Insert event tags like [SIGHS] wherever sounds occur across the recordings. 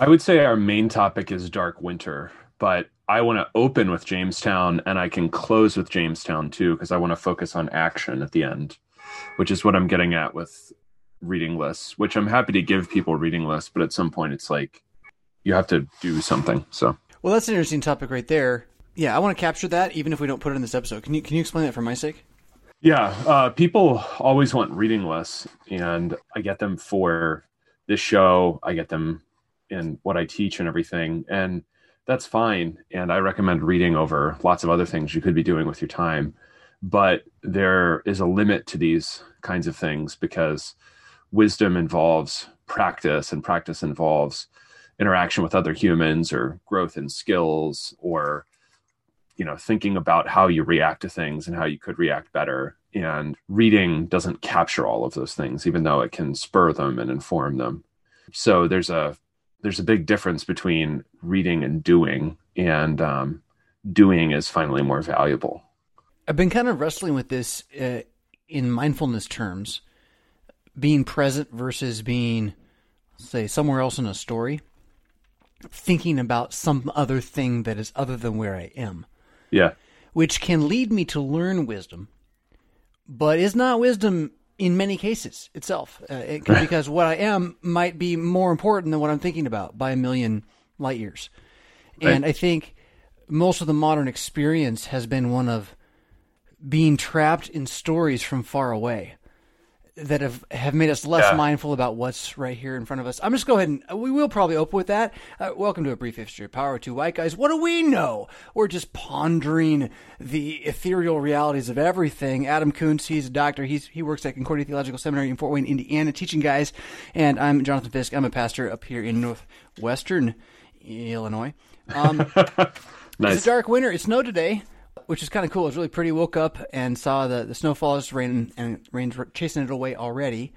I would say our main topic is Dark Winter, but I want to open with Jamestown and I can close with Jamestown too because I want to focus on action at the end, which is what I'm getting at with reading lists, which I'm happy to give people reading lists, but at some point it's like you have to do something. So, well, that's an interesting topic right there. Yeah, I want to capture that even if we don't put it in this episode. Can you can you explain that for my sake? Yeah, uh, people always want reading lists, and I get them for this show. I get them in what I teach and everything, and that's fine. And I recommend reading over lots of other things you could be doing with your time. But there is a limit to these kinds of things because wisdom involves practice, and practice involves interaction with other humans or growth in skills or you know thinking about how you react to things and how you could react better and reading doesn't capture all of those things even though it can spur them and inform them so there's a there's a big difference between reading and doing and um, doing is finally more valuable i've been kind of wrestling with this uh, in mindfulness terms being present versus being say somewhere else in a story thinking about some other thing that is other than where i am yeah. Which can lead me to learn wisdom, but is not wisdom in many cases itself. Uh, it, because what I am might be more important than what I'm thinking about by a million light years. Right. And I think most of the modern experience has been one of being trapped in stories from far away that have, have made us less yeah. mindful about what's right here in front of us. I'm just go ahead and we will probably open with that. Uh, welcome to a brief history of power. Two white guys. What do we know? We're just pondering the ethereal realities of everything. Adam Koontz, he's a doctor. He's he works at Concordia Theological Seminary in Fort Wayne, Indiana, teaching guys. And I'm Jonathan Fisk. I'm a pastor up here in northwestern Illinois. Um, nice. [LAUGHS] It's a dark winter. It snowed today which is kind of cool. It's really pretty. Woke up and saw the, the snowfall rain and rain's chasing it away already.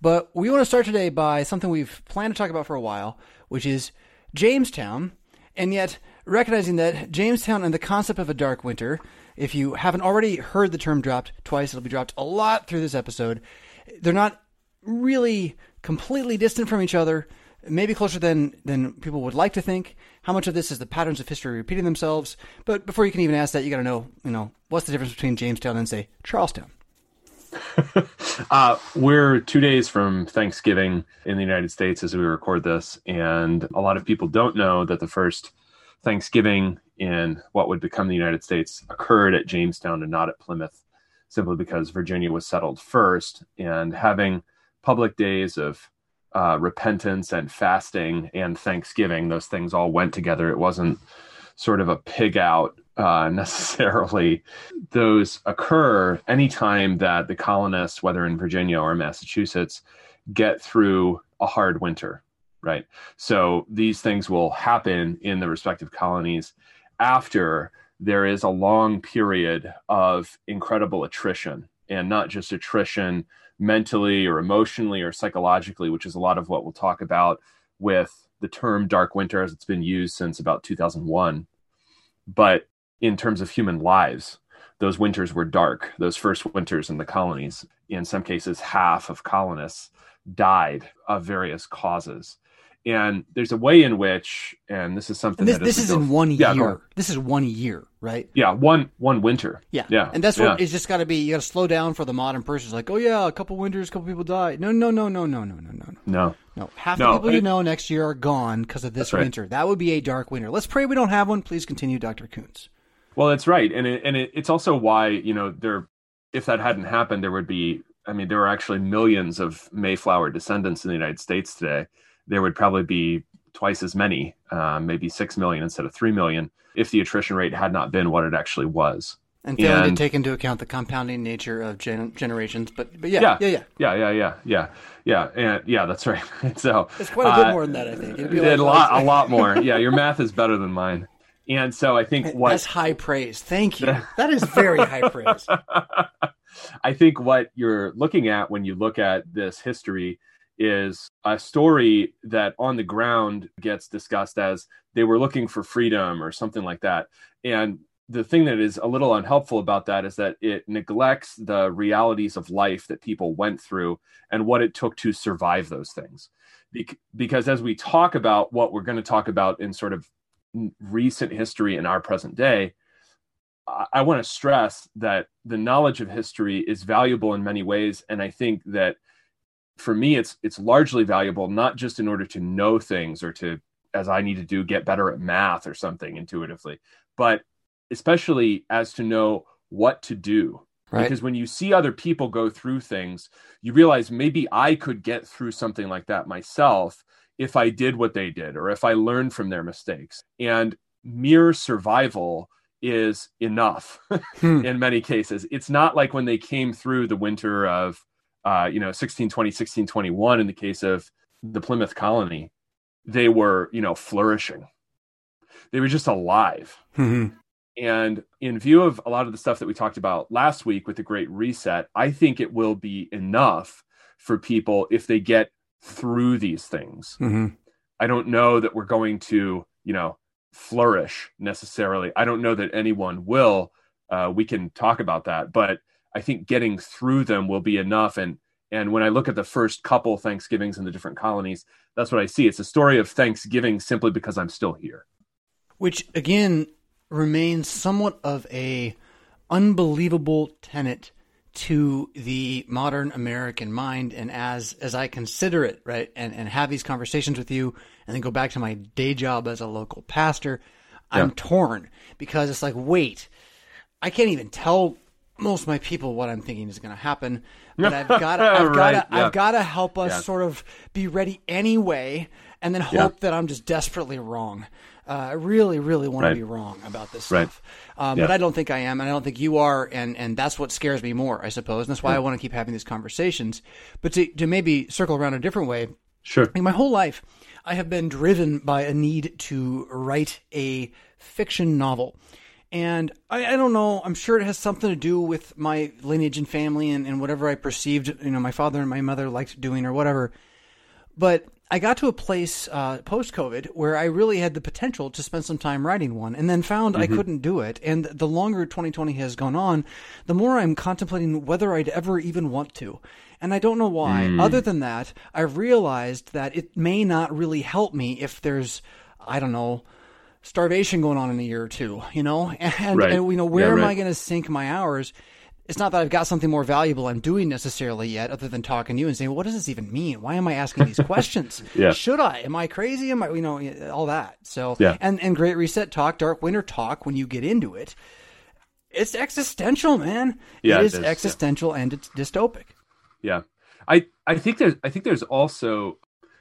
But we want to start today by something we've planned to talk about for a while, which is Jamestown. And yet, recognizing that Jamestown and the concept of a dark winter, if you haven't already heard the term dropped twice, it'll be dropped a lot through this episode. They're not really completely distant from each other, maybe closer than, than people would like to think. How much of this is the patterns of history repeating themselves? But before you can even ask that, you got to know, you know, what's the difference between Jamestown and say Charlestown? [LAUGHS] uh, we're two days from Thanksgiving in the United States as we record this, and a lot of people don't know that the first Thanksgiving in what would become the United States occurred at Jamestown and not at Plymouth, simply because Virginia was settled first, and having public days of uh, repentance and fasting and thanksgiving those things all went together. It wasn't sort of a pig out uh, [LAUGHS] necessarily. Those occur anytime that the colonists whether in virginia or massachusetts get through a hard winter right? So these things will happen in the respective colonies after there is a long period of incredible attrition and not just attrition mentally or emotionally or psychologically, which is a lot of what we'll talk about with the term dark winter as it's been used since about 2001. But in terms of human lives, those winters were dark, those first winters in the colonies. In some cases, half of colonists died of various causes and there's a way in which and this is something this, this is in one yeah, year. this is one year right? Yeah one one winter. Yeah. Yeah. And that's what it's just got to be you got to slow down for the modern person. It's like oh yeah a couple winters a couple people died. No no no no no no no no no. No. Half no, the people it, you know next year are gone because of this winter right. that would be a dark winter. Let's pray we don't have one. Please continue dr Koontz. Well that's right. And it, and it, it's also why you know there if that hadn't happened there would be i mean there are actually millions of mayflower descendants in the united states today there would probably be twice as many, uh, maybe six million instead of three million, if the attrition rate had not been what it actually was. And failing and, to take into account the compounding nature of gen- generations, but but yeah, yeah, yeah, yeah, yeah, yeah, yeah, yeah, and yeah, that's right. [LAUGHS] so it's quite a bit uh, more than that, I think. It would be a lot, a lot more. Yeah, your math is better than mine. And so I think [LAUGHS] what that's high praise. Thank you. that is very high praise. [LAUGHS] I think what you're looking at when you look at this history is a story that on the ground gets discussed as they were looking for freedom or something like that. And the thing that is a little unhelpful about that is that it neglects the realities of life that people went through and what it took to survive those things. Be- because as we talk about what we're going to talk about in sort of recent history in our present day, I, I want to stress that the knowledge of history is valuable in many ways. And I think that for me, it's it's largely valuable not just in order to know things or to, as I need to do, get better at math or something intuitively, but especially as to know what to do. Right. Because when you see other people go through things, you realize maybe I could get through something like that myself if I did what they did or if I learned from their mistakes. And mere survival is enough hmm. [LAUGHS] in many cases. It's not like when they came through the winter of, uh, you know, 1620, 1621, in the case of the Plymouth colony, they were, you know, flourishing. They were just alive. Mm-hmm. And in view of a lot of the stuff that we talked about last week with the Great Reset, I think it will be enough for people if they get through these things. Mm-hmm. I don't know that we're going to, you know, flourish necessarily. I don't know that anyone will. Uh, we can talk about that, but I think getting through them will be enough. And and when I look at the first couple Thanksgivings in the different colonies, that's what I see. It's a story of Thanksgiving simply because I'm still here. Which again remains somewhat of a unbelievable tenet to the modern American mind. And as as I consider it, right, and, and have these conversations with you and then go back to my day job as a local pastor, I'm torn because it's like, wait, I can't even tell most of my people what I'm thinking is going to happen, [LAUGHS] but I've got I've got to yeah. I've got to help us yeah. sort of be ready anyway, and then hope yeah. that I'm just desperately wrong. Uh, I really, really want right. to be wrong about this stuff, right. um, but I don't think I am, and I don't think you are, and and that's what scares me more, I suppose. And that's why I want to keep having these conversations. But to to maybe circle around a different way, sure. my whole life, I have been driven by a need to write a fiction novel. And I, I, don't know. I'm sure it has something to do with my lineage and family and, and whatever I perceived, you know, my father and my mother liked doing or whatever. But I got to a place uh, post COVID where I really had the potential to spend some time writing one, and then found mm-hmm. I couldn't do it. And the longer 2020 has gone on, the more I'm contemplating whether I'd ever even want to. And I don't know why. Mm. Other than that, I've realized that it may not really help me if there's, I don't know, starvation going on in a year or two, you know? [LAUGHS] And, right. and you know, where yeah, am I going to sink my hours? It's not that I've got something more valuable I'm doing necessarily yet, other than talking to you and saying, well, "What does this even mean? Why am I asking these questions? [LAUGHS] yeah. Should I? Am I crazy? Am I? You know, all that. So, yeah. and and Great Reset talk, Dark Winter talk. When you get into it, it's existential, man. Yeah, it is, it is existential yeah. and it's dystopic. Yeah, I I think there's I think there's also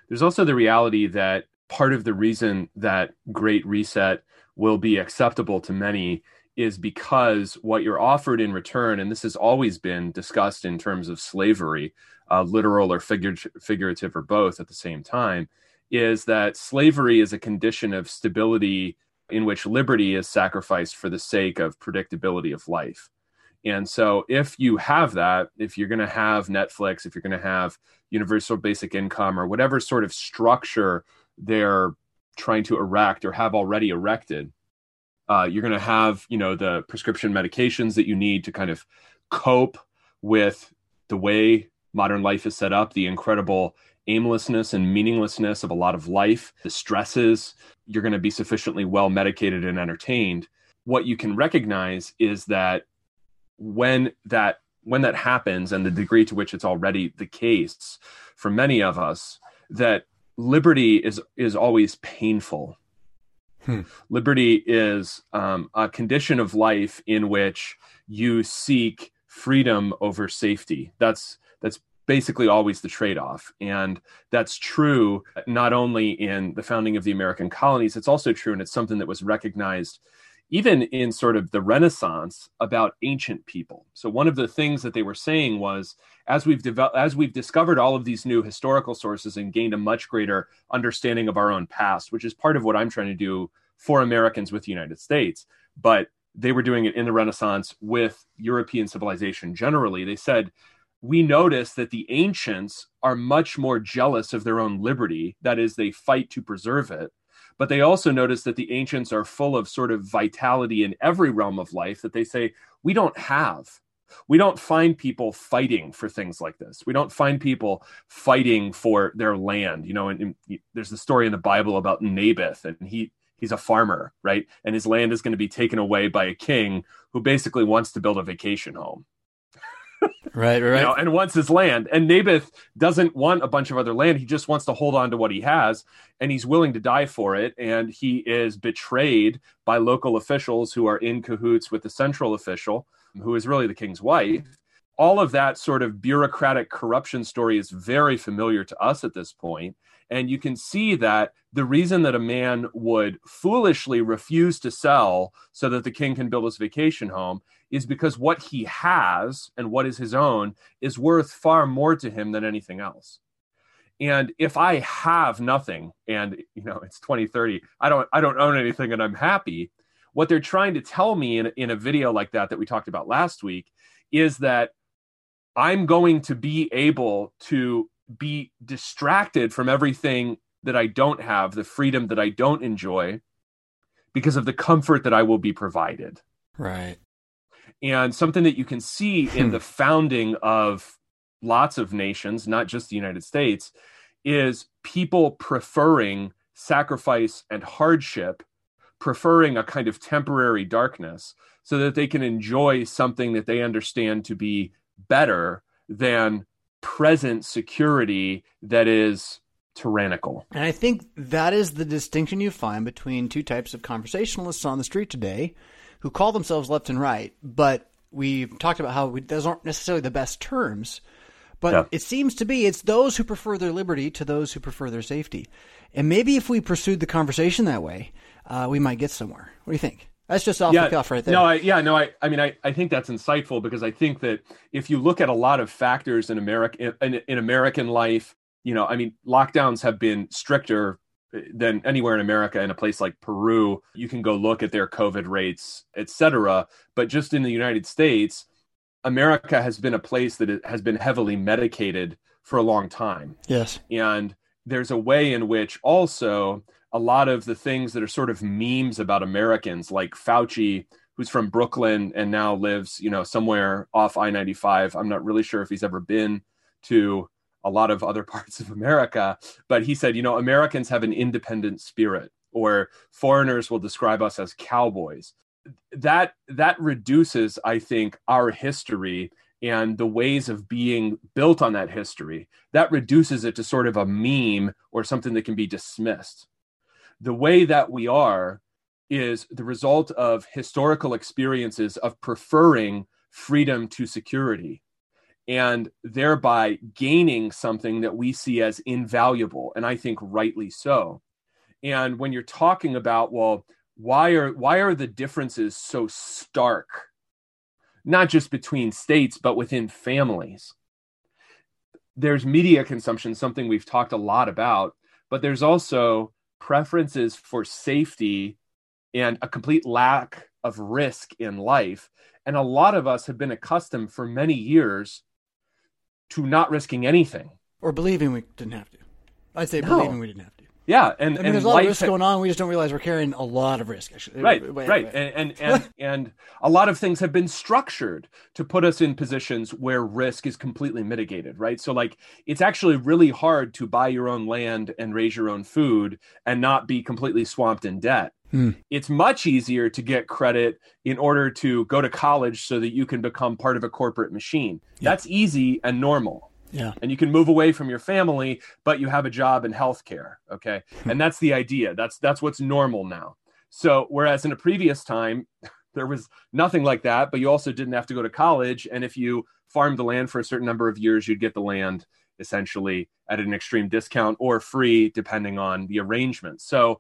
there's also the reality that part of the reason that Great Reset will be acceptable to many is because what you're offered in return, and this has always been discussed in terms of slavery, uh, literal or figurative or both at the same time, is that slavery is a condition of stability in which liberty is sacrificed for the sake of predictability of life. And so, if you have that, if you're going to have Netflix, if you're going to have universal basic income or whatever sort of structure they're trying to erect or have already erected, uh, you're going to have, you know, the prescription medications that you need to kind of cope with the way modern life is set up, the incredible aimlessness and meaninglessness of a lot of life, the stresses. You're going to be sufficiently well medicated and entertained. What you can recognize is that when that when that happens and the degree to which it's already the case for many of us that liberty is is always painful Hmm. Liberty is um, a condition of life in which you seek freedom over safety. That's that's basically always the trade-off, and that's true not only in the founding of the American colonies. It's also true, and it's something that was recognized even in sort of the Renaissance about ancient people. So one of the things that they were saying was, as we've developed, as we've discovered all of these new historical sources and gained a much greater understanding of our own past, which is part of what I'm trying to do for Americans with the United States. But they were doing it in the Renaissance with European civilization generally. They said, we notice that the ancients are much more jealous of their own liberty. That is, they fight to preserve it but they also notice that the ancients are full of sort of vitality in every realm of life that they say we don't have we don't find people fighting for things like this. We don't find people fighting for their land. You know, and, and there's the story in the Bible about Naboth, and he he's a farmer, right? And his land is going to be taken away by a king who basically wants to build a vacation home. Right, right. You know, and wants his land. And Naboth doesn't want a bunch of other land. He just wants to hold on to what he has, and he's willing to die for it. And he is betrayed by local officials who are in cahoots with the central official who is really the king's wife. All of that sort of bureaucratic corruption story is very familiar to us at this point. And you can see that the reason that a man would foolishly refuse to sell so that the king can build his vacation home is because what he has and what is his own is worth far more to him than anything else. And if I have nothing and you know it's 2030, I don't I don't own anything and I'm happy, what they're trying to tell me in, in a video like that that we talked about last week is that I'm going to be able to be distracted from everything that I don't have, the freedom that I don't enjoy, because of the comfort that I will be provided. Right. And something that you can see in hmm. the founding of lots of nations, not just the United States, is people preferring sacrifice and hardship preferring a kind of temporary darkness so that they can enjoy something that they understand to be better than present security that is tyrannical. And I think that is the distinction you find between two types of conversationalists on the street today who call themselves left and right, but we've talked about how we, those aren't necessarily the best terms. But yeah. it seems to be it's those who prefer their liberty to those who prefer their safety. And maybe if we pursued the conversation that way, uh, we might get somewhere. What do you think? That's just off yeah, the cuff right there. No, I, yeah, no, I, I mean, I, I think that's insightful because I think that if you look at a lot of factors in America, in, in American life, you know, I mean, lockdowns have been stricter than anywhere in America. In a place like Peru, you can go look at their COVID rates, et cetera. But just in the United States, America has been a place that has been heavily medicated for a long time. Yes, and there's a way in which also a lot of the things that are sort of memes about Americans, like Fauci, who's from Brooklyn and now lives, you know, somewhere off I 95. I'm not really sure if he's ever been to a lot of other [LAUGHS] parts of America, but he said, you know, Americans have an independent spirit, or foreigners will describe us as cowboys. That that reduces, I think, our history and the ways of being built on that history. That reduces it to sort of a meme or something that can be dismissed the way that we are is the result of historical experiences of preferring freedom to security and thereby gaining something that we see as invaluable and i think rightly so and when you're talking about well why are why are the differences so stark not just between states but within families there's media consumption something we've talked a lot about but there's also preferences for safety and a complete lack of risk in life. And a lot of us have been accustomed for many years to not risking anything. Or believing we didn't have to. I'd say no. believing we didn't have to. Yeah, and I mean, and there's a lot of risk ha- going on. We just don't realize we're carrying a lot of risk. Actually, right, wait, right, wait. and and [LAUGHS] and, and a lot of things have been structured to put us in positions where risk is completely mitigated. Right, so like it's actually really hard to buy your own land and raise your own food and not be completely swamped in debt. Hmm. It's much easier to get credit in order to go to college so that you can become part of a corporate machine. Yeah. That's easy and normal. Yeah. And you can move away from your family, but you have a job in healthcare. Okay. Hmm. and that's the idea. That's that's what's normal now. So whereas in a previous time, [LAUGHS] there was nothing like that, but you also didn't have to go to college. And if you farmed the land for a certain number of years, you'd get the land essentially at an extreme discount or free, depending on the arrangement. So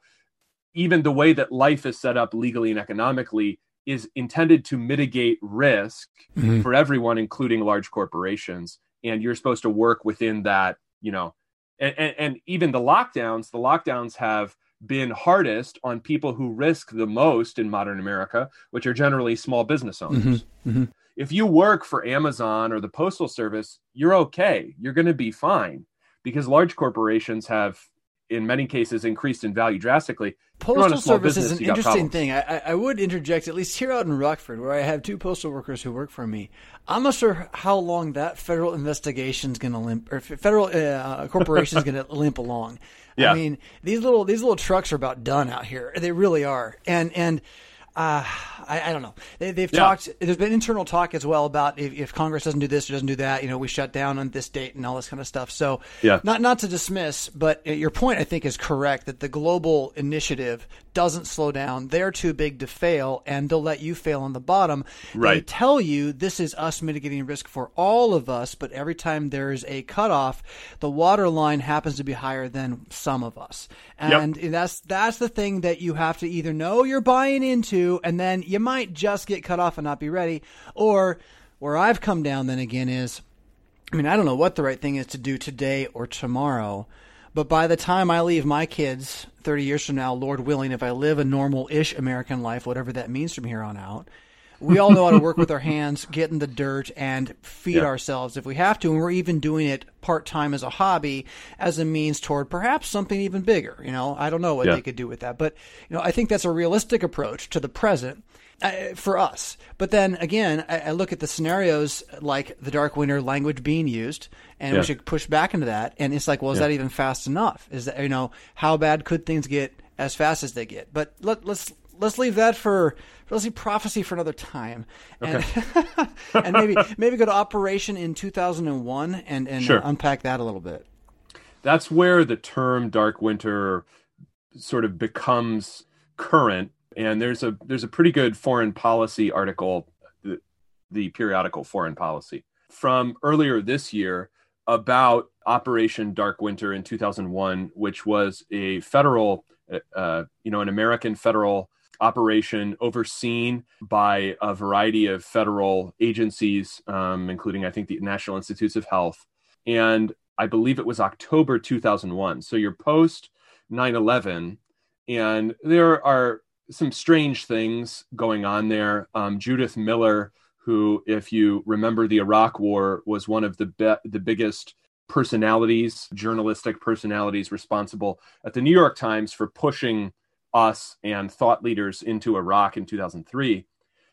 even the way that life is set up legally and economically is intended to mitigate risk mm-hmm. for everyone, including large corporations and you're supposed to work within that you know and, and, and, even the lockdowns the lockdowns have been hardest on people who risk the most in modern america which are generally small business owners mm-hmm, mm-hmm. if you work for amazon or the postal service you're okay you're going to be fine because large corporations have in many cases increased in value drastically. Postal service is an interesting thing. I, I, would interject, at least here out in Rockford, where I have two postal workers who work for me. I'm not sure how long that federal investigation is going to limp, or federal uh, corporation is going [LAUGHS] to limp along. Yeah. I mean, these little these little trucks are about done out here. They really are, and and uh, I, I, don't know. They, have yeah. talked. There's been internal talk as well about if, if, Congress doesn't do this or doesn't do that, you know, we shut down on this date and all this kind of stuff. So, yeah. not not to dismiss, but your point I think is correct that the global initiative doesn't slow down. They're too big to fail, and they'll let you fail on the bottom. Right. They tell you this is us mitigating risk for all of us, but every time there's a cutoff, the water line happens to be higher than some of us, and yep. that's that's the thing that you have to either know you're buying into, and then you might just get cut off and not be ready, or where I've come down then again is, I mean, I don't know what the right thing is to do today or tomorrow. But by the time I leave my kids 30 years from now, Lord willing, if I live a normal ish American life, whatever that means from here on out, we all know how to work with [LAUGHS] our hands, get in the dirt, and feed yeah. ourselves if we have to. And we're even doing it part time as a hobby, as a means toward perhaps something even bigger. You know, I don't know what yeah. they could do with that, but you know, I think that's a realistic approach to the present. Uh, for us. But then again, I, I, look at the scenarios like the Dark Winter language being used, and yeah. we should push back into that. And it's like, well, is yeah. that even fast enough? Is that you know how bad could things get as fast as they get? But let, let's let's leave that for let's see prophecy for another time, and, okay. [LAUGHS] and maybe maybe go to Operation in two thousand and one and and sure. unpack that a little bit. That's where the term Dark Winter sort of becomes current and there's a there's a pretty good foreign policy article, the, the periodical Foreign Policy from earlier this year about Operation Dark Winter in 2001, which was a federal, uh, you know, an American federal operation overseen by a variety of federal agencies, um, including, I think, the National Institutes of Health. And I believe it was October 2001. So you're post 9 11. And there are some strange things going on there. Um, Judith Miller, who, if you remember the Iraq War, was one of the be- the biggest personalities, journalistic personalities responsible at the New York Times for pushing us and thought leaders into Iraq in 2003.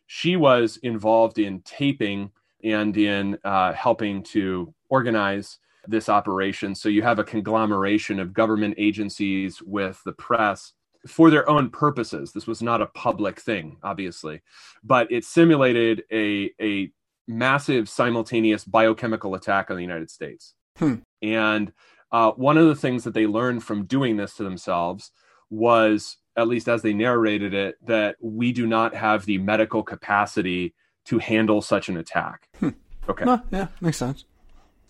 She was involved in taping and in uh, helping to organize this operation. So you have a conglomeration of government agencies with the press for their own purposes. This was not a public thing, obviously, but it simulated a a massive simultaneous biochemical attack on the United States. Hmm. And uh, one of the things that they learned from doing this to themselves was, at least as they narrated it, that we do not have the medical capacity to handle such an attack. Hmm. Okay. No, yeah, makes sense.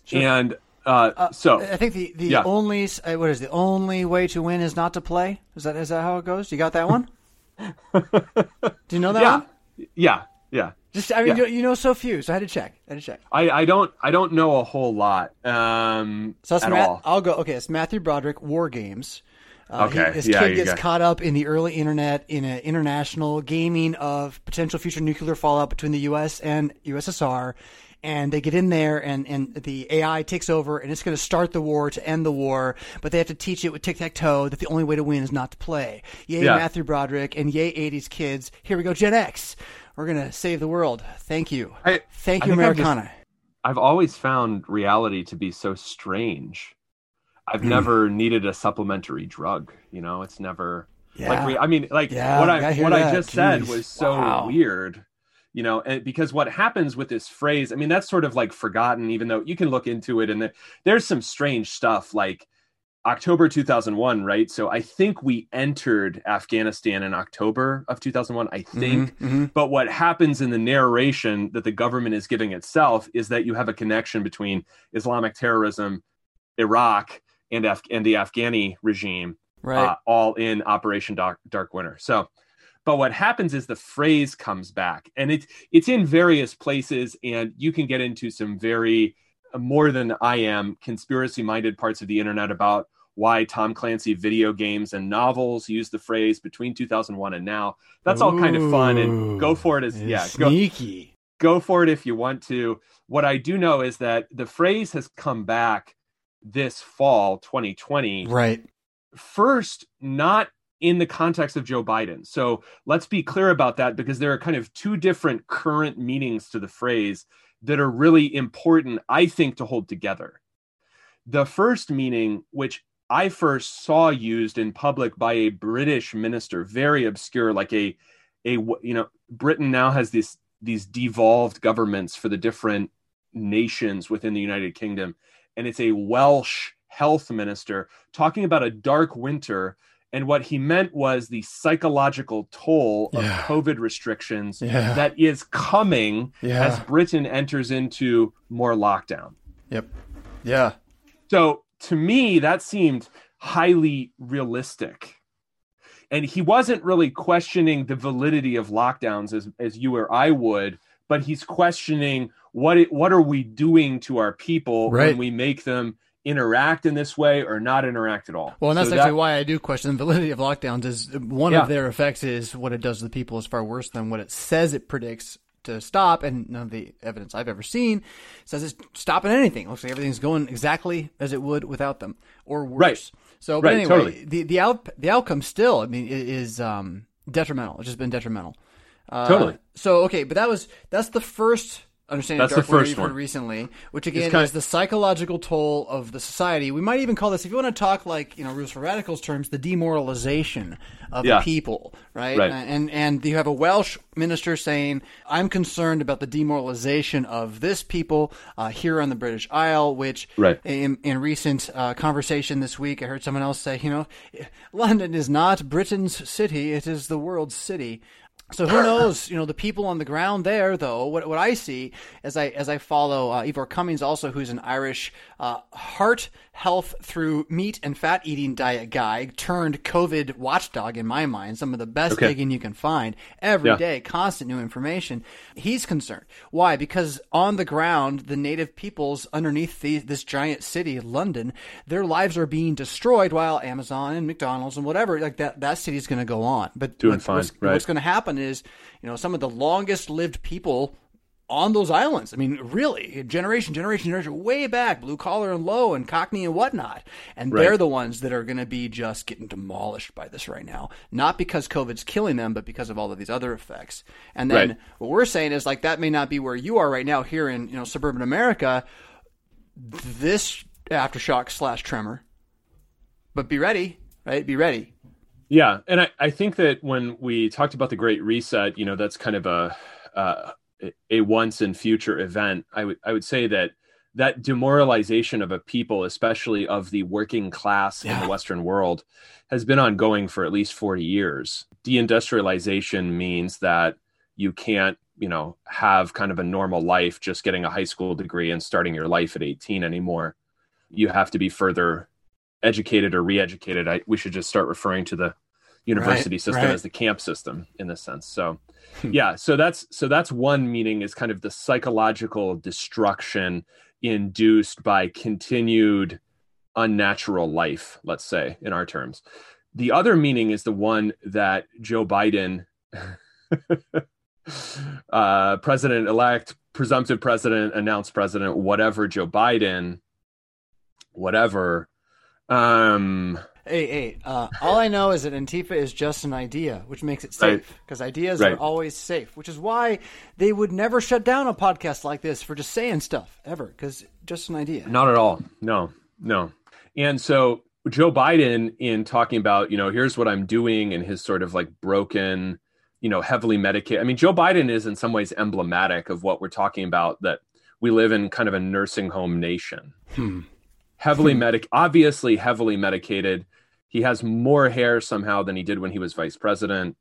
Sure. And uh, uh, so I think the, the yeah. only uh, what is the only way to win is not to play. Is that is that how it goes? You got that one? [LAUGHS] Do you know that yeah. one? Yeah, yeah. Just I mean yeah. you know so few, so I had to check. I had to check. I, I don't I don't know a whole lot. Um, so that's at Matt, all. I'll go. Okay, it's Matthew Broderick, War Games. Uh, okay. He, his yeah, kid gets caught up in the early internet in an international gaming of potential future nuclear fallout between the U.S. and USSR, and they get in there and, and the AI takes over and it's going to start the war to end the war, but they have to teach it with tic tac toe that the only way to win is not to play. Yay, yeah. Matthew Broderick and yay, 80s kids. Here we go, Gen X. We're going to save the world. Thank you. I, Thank you, Americana. I've, just, I've always found reality to be so strange. I've hmm. never needed a supplementary drug. You know, it's never yeah. like I mean, like yeah, what I, I what that. I just Jeez. said was so wow. weird you know and because what happens with this phrase i mean that's sort of like forgotten even though you can look into it and there's some strange stuff like october 2001 right so i think we entered afghanistan in october of 2001 i mm-hmm, think mm-hmm, mm-hmm. but what happens in the narration that the government is giving itself is that you have a connection between islamic terrorism iraq and, Af- and the afghani regime right. Uh, all in operation dark, dark winter so but what happens is the phrase comes back and it's it's in various places and you can get into some very uh, more than I am conspiracy minded parts of the internet about why Tom Clancy video games and novels use the phrase between 2001 and now. That's all kind of fun and go for it as yeah, sneaky. Go, go for it if you want to. What I do know is that the phrase has come back this fall 2020 right first, not in the context of Joe Biden. So let's be clear about that because there are kind of two different current meanings to the phrase that are really important, I think, to hold together. The first meaning, which I first saw used in public by a British minister, very obscure, like a, a you know, Britain now has this these devolved governments for the different nations within the United Kingdom, and it's a Welsh health minister talking about a dark winter and what he meant was the psychological toll of yeah. COVID restrictions yeah. that is coming yeah. as Britain enters into more lockdown. Yep. Yeah. So to me, that seemed highly realistic. And he wasn't really questioning the validity of lockdowns as, as you or I would, but he's questioning what it, what are we doing to our people right. when we make them interact in this way or not interact at all. Well, and that's so actually that, why I do question the validity of lockdowns. Is one yeah. of their effects is what it does to the people is far worse than what it says it predicts to stop, and none of the evidence I've ever seen says it's stopping anything. It looks like everything's going exactly as it would without them, or worse. Right. So, but right, anyway, totally. the the out the outcome still, I mean, is um, detrimental. It's just been detrimental. Uh, totally. So okay, but that was that's the first Understanding That's Dark the first one recently, which again is the psychological toll of the society. We might even call this, if you want to talk like you know Rules for Radicals terms, the demoralization of yeah. people, right? right? And and you have a Welsh minister saying, "I'm concerned about the demoralization of this people uh, here on the British Isle." Which, right. in, in recent uh, conversation this week, I heard someone else say, "You know, London is not Britain's city; it is the world's city." So who knows? You know, the people on the ground there, though. What, what I see as I as I follow uh, Ivor Cummins, also who's an Irish uh, heart health through meat and fat eating diet guy turned COVID watchdog in my mind. Some of the best okay. digging you can find every yeah. day, constant new information. He's concerned. Why? Because on the ground, the native peoples underneath the, this giant city, London, their lives are being destroyed, while Amazon and McDonald's and whatever like that that city's going to go on. But doing fine. What's, right. what's going to happen is, you know, some of the longest lived people on those islands. I mean, really, generation, generation, generation, way back, blue collar and low and Cockney and whatnot. And right. they're the ones that are going to be just getting demolished by this right now. Not because COVID's killing them, but because of all of these other effects. And then right. what we're saying is like that may not be where you are right now here in, you know, suburban America. This aftershock slash tremor. But be ready, right? Be ready. Yeah, and I, I think that when we talked about the Great Reset, you know, that's kind of a uh, a once and future event. I would I would say that that demoralization of a people, especially of the working class yeah. in the Western world, has been ongoing for at least forty years. Deindustrialization means that you can't you know have kind of a normal life just getting a high school degree and starting your life at 18 anymore you have to be further educated or re-educated I, we should just start referring to the university right, system right. as the camp system in this sense so [LAUGHS] hmm. yeah so that's so that's one meaning is kind of the psychological destruction induced by continued unnatural life let's say in our terms the other meaning is the one that joe biden [LAUGHS] uh, president elect presumptive president announced president whatever joe biden whatever um, hey, hey, uh, all I know is that Antifa is just an idea, which makes it safe because right. ideas right. are always safe, which is why they would never shut down a podcast like this for just saying stuff ever because just an idea. Not at all. No, no. And so Joe Biden, in talking about, you know, here's what I'm doing and his sort of like broken, you know, heavily medicated. I mean, Joe Biden is in some ways emblematic of what we're talking about that we live in kind of a nursing home nation. Hmm heavily hmm. medic, obviously heavily medicated. He has more hair somehow than he did when he was vice president.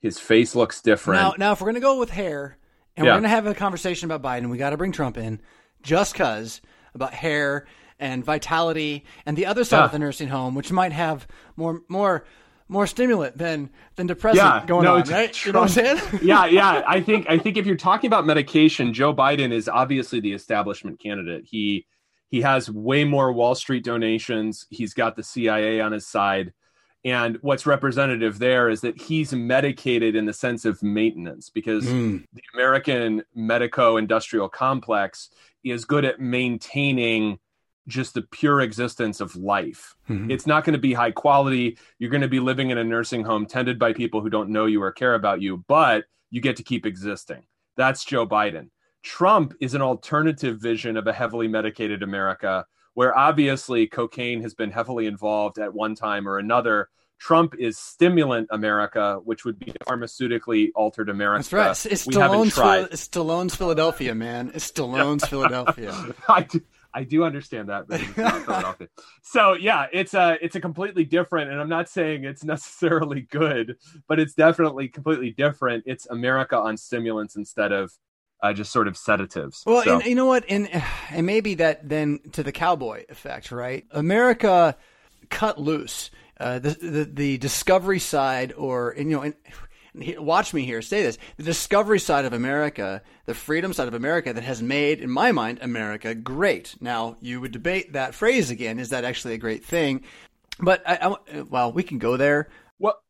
His face looks different. Now, now if we're gonna go with hair, and yeah. we're gonna have a conversation about Biden, we got to bring Trump in, just cause about hair and vitality and the other side yeah. of the nursing home, which might have more more more stimulant than than depressant yeah, going no, on, right? Trump, you know what I'm saying? [LAUGHS] yeah, yeah. I think I think if you're talking about medication, Joe Biden is obviously the establishment candidate. He he has way more Wall Street donations. He's got the CIA on his side. And what's representative there is that he's medicated in the sense of maintenance because mm. the American medico industrial complex is good at maintaining just the pure existence of life. Mm-hmm. It's not going to be high quality. You're going to be living in a nursing home tended by people who don't know you or care about you, but you get to keep existing. That's Joe Biden. Trump is an alternative vision of a heavily medicated America where obviously cocaine has been heavily involved at one time or another. Trump is stimulant America, which would be pharmaceutically altered America. That's right. It's, we Stallone's, Phil- it's Stallone's Philadelphia, man. It's Stallone's [LAUGHS] Philadelphia. I do, I do understand that, but [LAUGHS] so yeah, it's a it's a completely different, and I'm not saying it's necessarily good, but it's definitely completely different. It's America on stimulants instead of uh, just sort of sedatives. Well, so. and, you know what, and [SIGHS] and maybe that then to the cowboy effect, right? America cut loose. Uh, the, the the discovery side, or and, you know, and, [SIGHS] watch me here say this: the discovery side of America, the freedom side of America, that has made, in my mind, America great. Now, you would debate that phrase again: is that actually a great thing? But I, I well, we can go there. Well,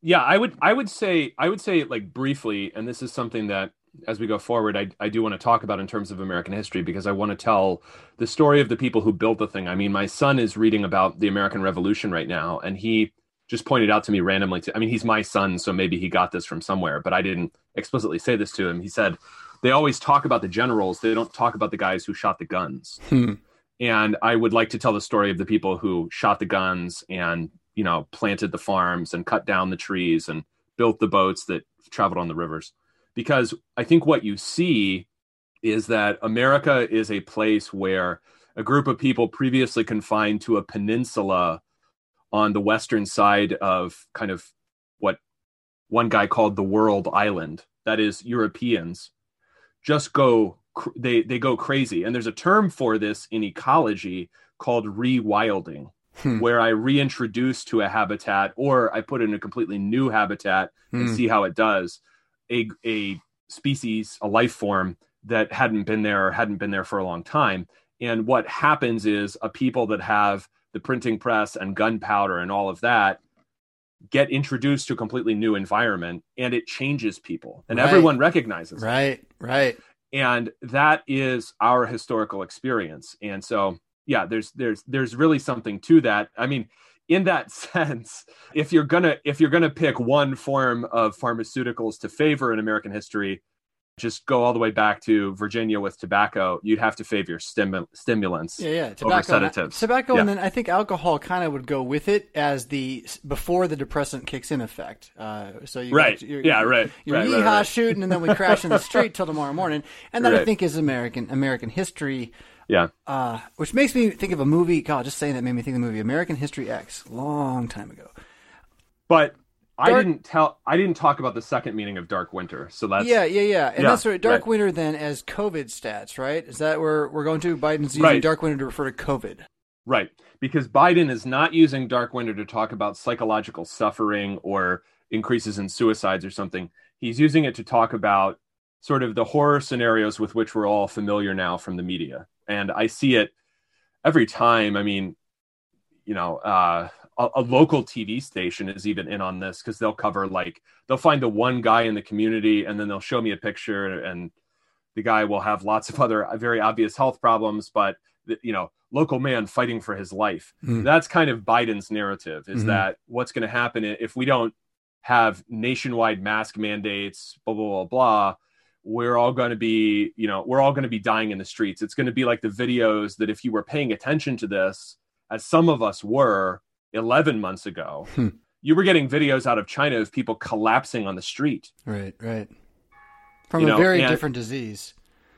yeah, I would I would say I would say like briefly, and this is something that as we go forward, I, I do want to talk about in terms of American history because I want to tell the story of the people who built the thing. I mean, my son is reading about the American Revolution right now, and he just pointed out to me randomly. To, I mean, he's my son, so maybe he got this from somewhere, but I didn't explicitly say this to him. He said, they always talk about the generals, they don't talk about the guys who shot the guns. Hmm. And I would like to tell the story of the people who shot the guns and, you know, planted the farms and cut down the trees and built the boats that traveled on the rivers because I think what you see is that America is a place where a group of people previously confined to a peninsula on the western side of kind of what one guy called the world island that is europeans just go they they go crazy and there's a term for this in ecology called rewilding hmm. where i reintroduce to a habitat or i put in a completely new habitat and hmm. see how it does a a species, a life form that hadn't been there or hadn't been there for a long time. And what happens is a people that have the printing press and gunpowder and all of that get introduced to a completely new environment and it changes people and right. everyone recognizes right it. right and that is our historical experience and so yeah there's there's there's really something to that i mean in that [LAUGHS] sense, if you're gonna if you're gonna pick one form of pharmaceuticals to favor in American history, just go all the way back to Virginia with tobacco. You'd have to favor stimu- stimulants. Yeah, yeah, tobacco, sedatives. Tobacco, yeah. and then I think alcohol kind of would go with it as the before the depressant kicks in effect. Uh, so you right, your, yeah, right, you're right, yeehaw right, right. shooting, and then we crash in the [LAUGHS] street till tomorrow morning, and that right. I think is American American history. Yeah. Uh, which makes me think of a movie. God, just saying that made me think of the movie American History X, long time ago. But Dark... I didn't tell. I didn't talk about the second meaning of Dark Winter. So that's yeah, yeah, yeah. And yeah, that's right. Dark right. Winter then as COVID stats, right? Is that where we're going to? Biden's using right. Dark Winter to refer to COVID. Right, because Biden is not using Dark Winter to talk about psychological suffering or increases in suicides or something. He's using it to talk about sort of the horror scenarios with which we're all familiar now from the media and I see it every time. I mean, you know, uh, a, a, local TV station is even in on this because they'll cover like they'll find the one guy in the community and then they'll show me a picture and the guy will have lots of other very obvious health problems, but you know, local man fighting for his life. Mm. That's kind of Biden's narrative is mm-hmm. that what's going to happen if we don't have nationwide mask mandates, blah blah blah blah we're all going to be, you know, we're all going to be dying in the streets. It's going to be like the videos that if you were paying attention to this, as some of us were 11 months ago, hmm. you were getting videos out of China of people collapsing on the street. Right, right. From you a know, very and, different disease.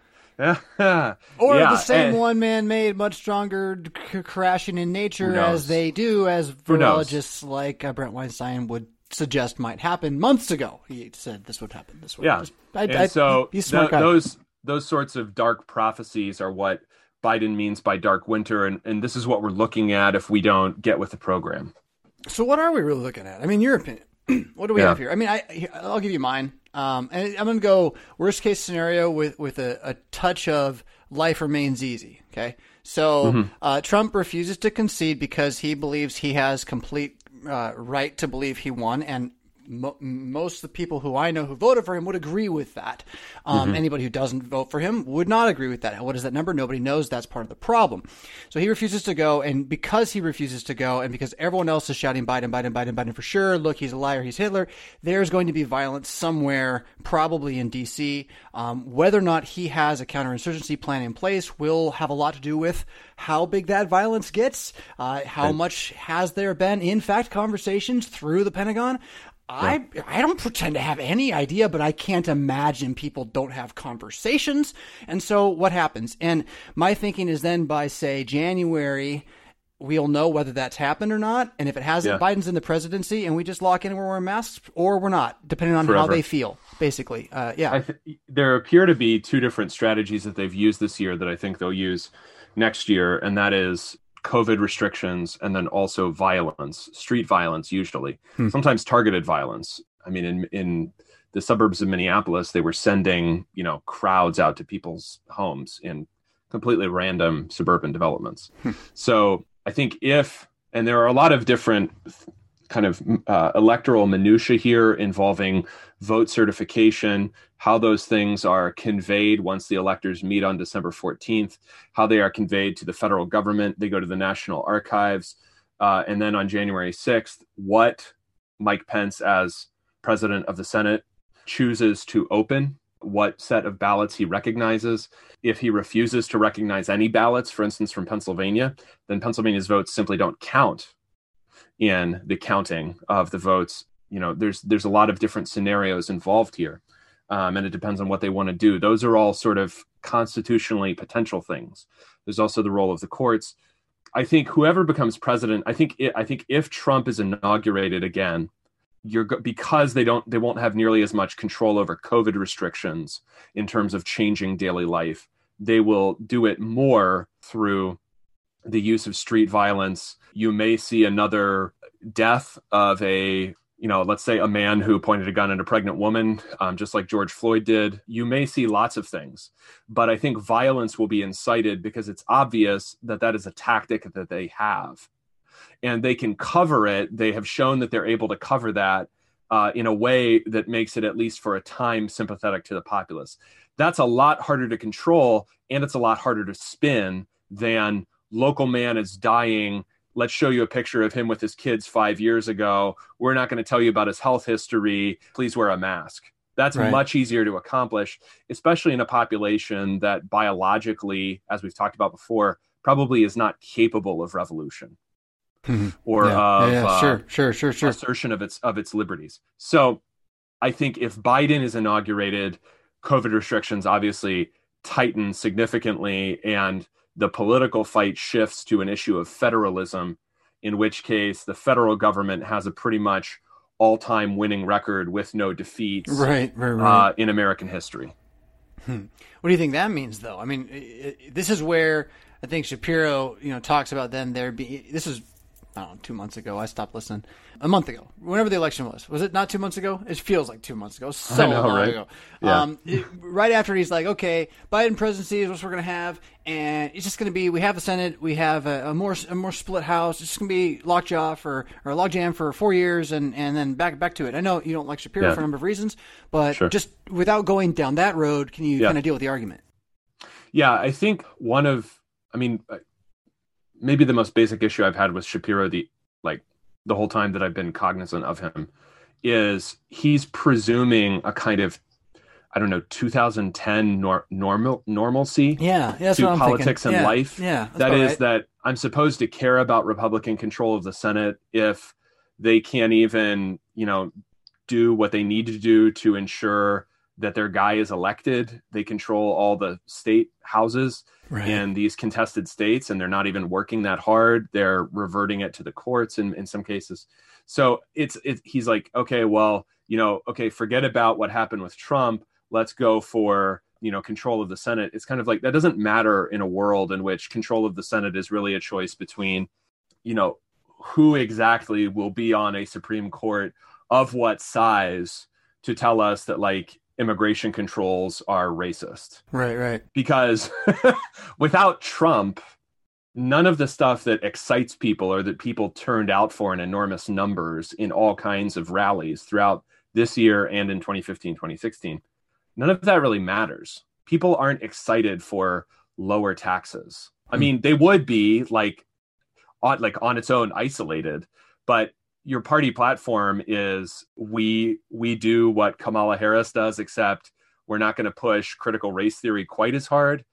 [LAUGHS] or yeah, the same and, one man made, much stronger, c- crashing in nature as they do, as virologists like uh, Bret Weinstein would suggest might happen months ago. He said this would happen. This would. Yeah. I, and I, so th- those those sorts of dark prophecies are what Biden means by dark winter, and and this is what we're looking at if we don't get with the program. So what are we really looking at? I mean, your opinion. [CLEARS THROAT] what do we yeah. have here? I mean, I I'll give you mine. Um, and I'm going to go worst case scenario with with a, a touch of life remains easy. Okay. So mm-hmm. uh, Trump refuses to concede because he believes he has complete uh, right to believe he won, and mo- most of the people who I know who voted for him would agree with that. Um, mm-hmm. Anybody who doesn't vote for him would not agree with that. What is that number? Nobody knows. That's part of the problem. So he refuses to go, and because he refuses to go, and because everyone else is shouting Biden, Biden, Biden, Biden for sure. Look, he's a liar. He's Hitler. There's going to be violence somewhere, probably in D.C. Um, whether or not he has a counterinsurgency plan in place will have a lot to do with how big that violence gets. Uh, how much has there been, in fact, conversations through the Pentagon? I I don't pretend to have any idea, but I can't imagine people don't have conversations. And so what happens? And my thinking is then by say January, we'll know whether that's happened or not. And if it hasn't, yeah. Biden's in the presidency, and we just lock in and we're wearing masks, or we're not, depending on Forever. how they feel. Basically, uh, yeah. Th- there appear to be two different strategies that they've used this year that I think they'll use next year, and that is COVID restrictions and then also violence, street violence, usually, hmm. sometimes targeted violence. I mean, in, in the suburbs of Minneapolis, they were sending, you know, crowds out to people's homes in completely random suburban developments. Hmm. So I think if, and there are a lot of different kind of uh, electoral minutia here involving vote certification, how those things are conveyed once the electors meet on December 14th, how they are conveyed to the federal government. They go to the National Archives. Uh, and then on January 6th, what Mike Pence, as president of the Senate, chooses to open, what set of ballots he recognizes. If he refuses to recognize any ballots, for instance, from Pennsylvania, then Pennsylvania's votes simply don't count in the counting of the votes. You know, there's there's a lot of different scenarios involved here, um, and it depends on what they want to do. Those are all sort of constitutionally potential things. There's also the role of the courts. I think whoever becomes president, I think I think if Trump is inaugurated again, you're because they don't they won't have nearly as much control over COVID restrictions in terms of changing daily life. They will do it more through the use of street violence. You may see another death of a, you know, let's say a man who pointed a gun at a pregnant woman, um, just like George Floyd did. You may see lots of things, but I think violence will be incited because it's obvious that that is a tactic that they have. And they can cover it. They have shown that they're able to cover that uh, in a way that makes it, at least for a time, sympathetic to the populace. That's a lot harder to control and it's a lot harder to spin than local man is dying let's show you a picture of him with his kids five years ago we're not going to tell you about his health history please wear a mask that's right. much easier to accomplish especially in a population that biologically as we've talked about before probably is not capable of revolution mm-hmm. or yeah. of yeah, yeah. sure uh, sure sure sure assertion of its of its liberties so i think if biden is inaugurated covid restrictions obviously tighten significantly and the political fight shifts to an issue of federalism, in which case the federal government has a pretty much all-time winning record with no defeats right, right, right. Uh, in American history. Hmm. What do you think that means, though? I mean, it, this is where I think Shapiro, you know, talks about then there be. This is I don't know, two months ago. I stopped listening. A month ago, whenever the election was, was it not two months ago? It feels like two months ago. So know, long right? ago. Yeah. Um, it, right after he's like, okay, Biden presidency is what we're going to have, and it's just going to be we have the Senate, we have a, a more a more split House. It's just going to be lockjaw for or a logjam for four years, and and then back back to it. I know you don't like Shapiro yeah. for a number of reasons, but sure. just without going down that road, can you yeah. kind of deal with the argument? Yeah, I think one of, I mean, maybe the most basic issue I've had with Shapiro the like the whole time that I've been cognizant of him is he's presuming a kind of I don't know 2010 nor- normal normalcy yeah, yeah to politics and yeah, life yeah that is right. that I'm supposed to care about Republican control of the Senate if they can't even you know do what they need to do to ensure that their guy is elected. They control all the state houses right. in these contested states and they're not even working that hard. They're reverting it to the courts in, in some cases. So it's it, he's like okay well you know okay forget about what happened with trump. Let's go for you know control of the senate. It's kind of like that doesn't matter in a world in which control of the senate is really a choice between you know who exactly will be on a supreme court of what size to tell us that like immigration controls are racist. Right, right. Because [LAUGHS] without Trump, none of the stuff that excites people or that people turned out for in enormous numbers in all kinds of rallies throughout this year and in 2015 2016 none of that really matters people aren't excited for lower taxes i Hmm. mean they would be like on like on its own isolated but your party platform is we we do what kamala harris does except we're not going to push critical race theory quite as hard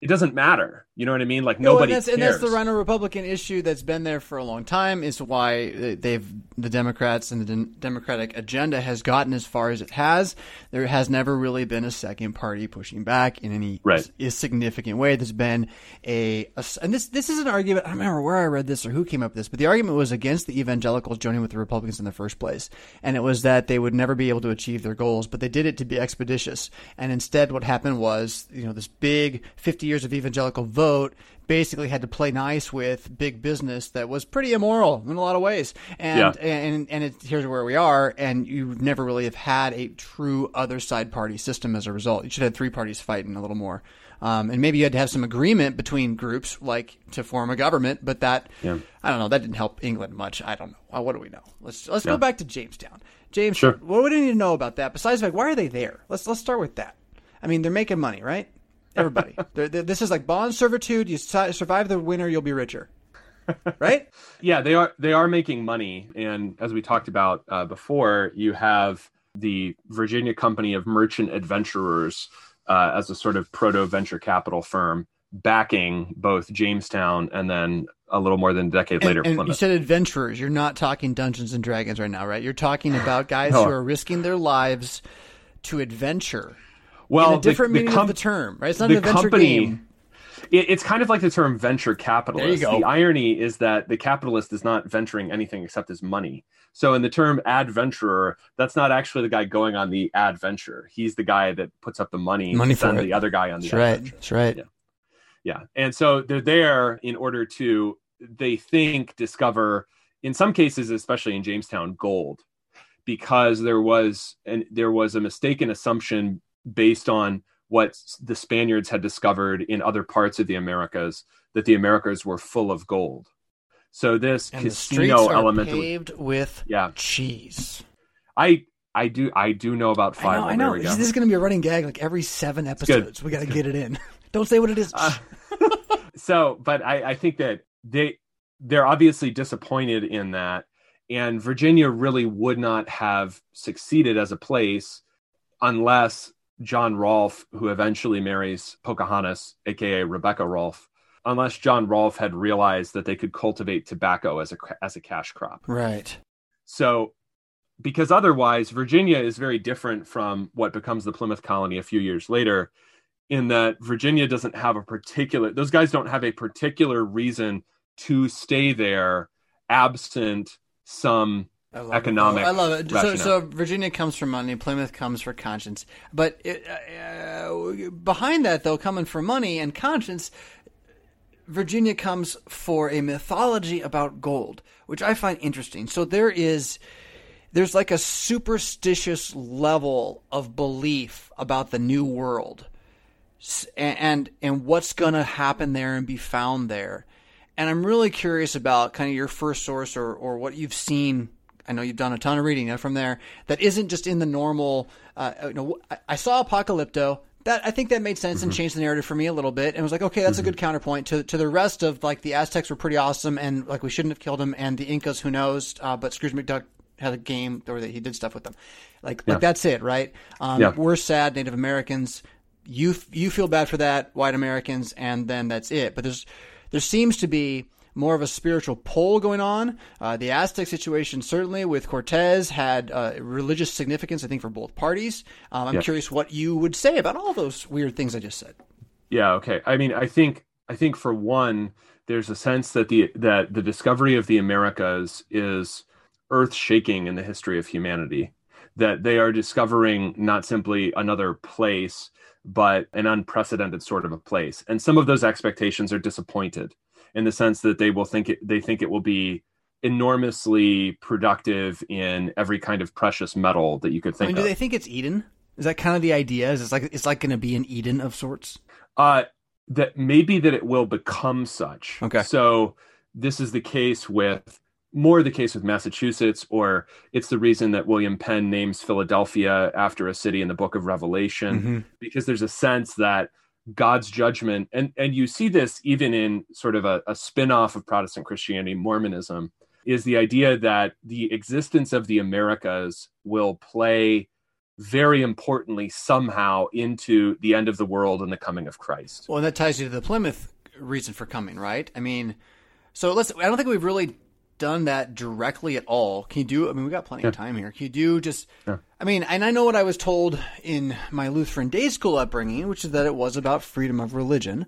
it doesn't matter you know what i mean like No, nobody and that's, cares and that's the RINO Republican issue that's been there for a long time. Is why they've the Democrats and the dem- Democratic agenda has gotten as far as it has. There has never really been a second party pushing back in any Right. s- significant way. There's been a, a and this this is an argument. I don't remember where I read this or who came up with this, but the argument was against the evangelicals joining with the Republicans in the first place, and it was that they would never be able to achieve their goals, but they did it to be expeditious. And instead, what happened was, you know, this big 50 years of evangelical vote basically had to play nice with big business that was pretty immoral in a lot of ways. And Yeah. and and it, here's where we are. And you never really have had a true other side party system as a result. You should have three parties fighting a little more. Um, and maybe you had to have some agreement between groups, like to form a government. But that Yeah. I don't know. That didn't help England much. I don't know. Uh, what do we know? Let's let's Yeah. go back to Jamestown. James, Sure. what do we need to know about that? Besides, like, why are they there? Let's let's start with that. I mean, they're making money, right? Everybody. [LAUGHS] they're, they're- this is like bond servitude. You survive the winter, you'll be richer, right? [LAUGHS] yeah they are they are making money and as we talked about uh, before you have the virginia company of merchant adventurers uh, as a sort of proto venture capital firm backing both jamestown and then a little more than a decade later and you said adventurers. You're not talking Dungeons and Dragons right now, right? You're talking about guys [LAUGHS] No. who are risking their lives to adventure. Well in a different the, the meaning com- of the term, right? It's not the an adventure company game. it, it's kind of like the term venture capitalist. There you go. The irony is that the capitalist is not venturing anything except his money. So in the term adventurer, that's not actually the guy going on the adventure. He's the guy that puts up the money, Money to send the other guy on the That's right. That's right. Yeah. Yeah. And so they're there in order to, they think, discover, in some cases, especially in Jamestown, gold, because there was and there was a mistaken assumption based on what the Spaniards had discovered in other parts of the Americas that the Americas were full of gold. So this And casino element, paved with yeah, cheese. I I do I do know about I five. know. I know. This is going to be a running gag like every seven episodes. We got to get it in. [LAUGHS] Don't say what it is. Uh, [LAUGHS] so but I, I think that they they're obviously disappointed in that and virginia really would not have succeeded as a place unless john rolfe who eventually marries pocahontas aka rebecca rolfe unless john rolfe had realized that they could cultivate tobacco as a as a cash crop right. so because otherwise virginia is very different from what becomes the plymouth colony a few years later in that virginia doesn't have a particular those guys don't have a particular reason to stay there absent some I love economic It. I love it. So, so Virginia comes for money, Plymouth comes for conscience. But it, uh, behind that, though, coming for money and conscience, Virginia comes for a mythology about gold, which I find interesting. So there is. There's like a superstitious level of belief about the new world S- and and what's going to happen there and be found there. And I'm really curious about kind of your first source or, or what you've seen. I know you've done a ton of reading uh, from there that isn't just in the normal. Uh, you know, I- I saw Apocalypto. That I think that made sense and changed the narrative for me a little bit. And was like, okay, that's a good counterpoint to to the rest of like the Aztecs were pretty awesome and like we shouldn't have killed them, and the Incas, who knows? Uh, but Scrooge McDuck had a game or that he did stuff with them. Like like that's it, right? Um, Yeah. We're sad Native Americans. You you feel bad for that, white Americans, and then that's it. But there's there seems to be more of a spiritual pull going on. Uh, the Aztec situation, certainly with Cortez, had uh, religious significance, I think, for both parties. Um, I'm curious what you would say about all those weird things I just said. yeah okay i mean i think i think for one there's a sense that the that the discovery of the americas is earth shaking in the history of humanity that they are discovering not simply another place but an unprecedented sort of a place and some of those expectations are disappointed in the sense that they will think it they think it will be enormously productive in every kind of precious metal that you could I think mean, do they think it's Eden? Is that kind of the idea? Is it's like it's like going to be an Eden of sorts? Uh, that maybe that it will become such. Okay. So this is the case with more the case with Massachusetts, or it's the reason that William Penn names Philadelphia after a city in the book of Revelation, Mm-hmm. because there's a sense that God's judgment, and, and you see this even in sort of a, a spin off of Protestant Christianity, Mormonism, is the idea that the existence of the Americas will play very importantly somehow into the end of the world and the coming of Christ. Well, and that ties you to the Plymouth reason for coming, right? I mean, so let's. I don't think we've really done that directly at all. Can you do? I mean, we got plenty of time here. Can you do just? I mean, and I know what I was told in my Lutheran day school upbringing, which is that it was about freedom of religion.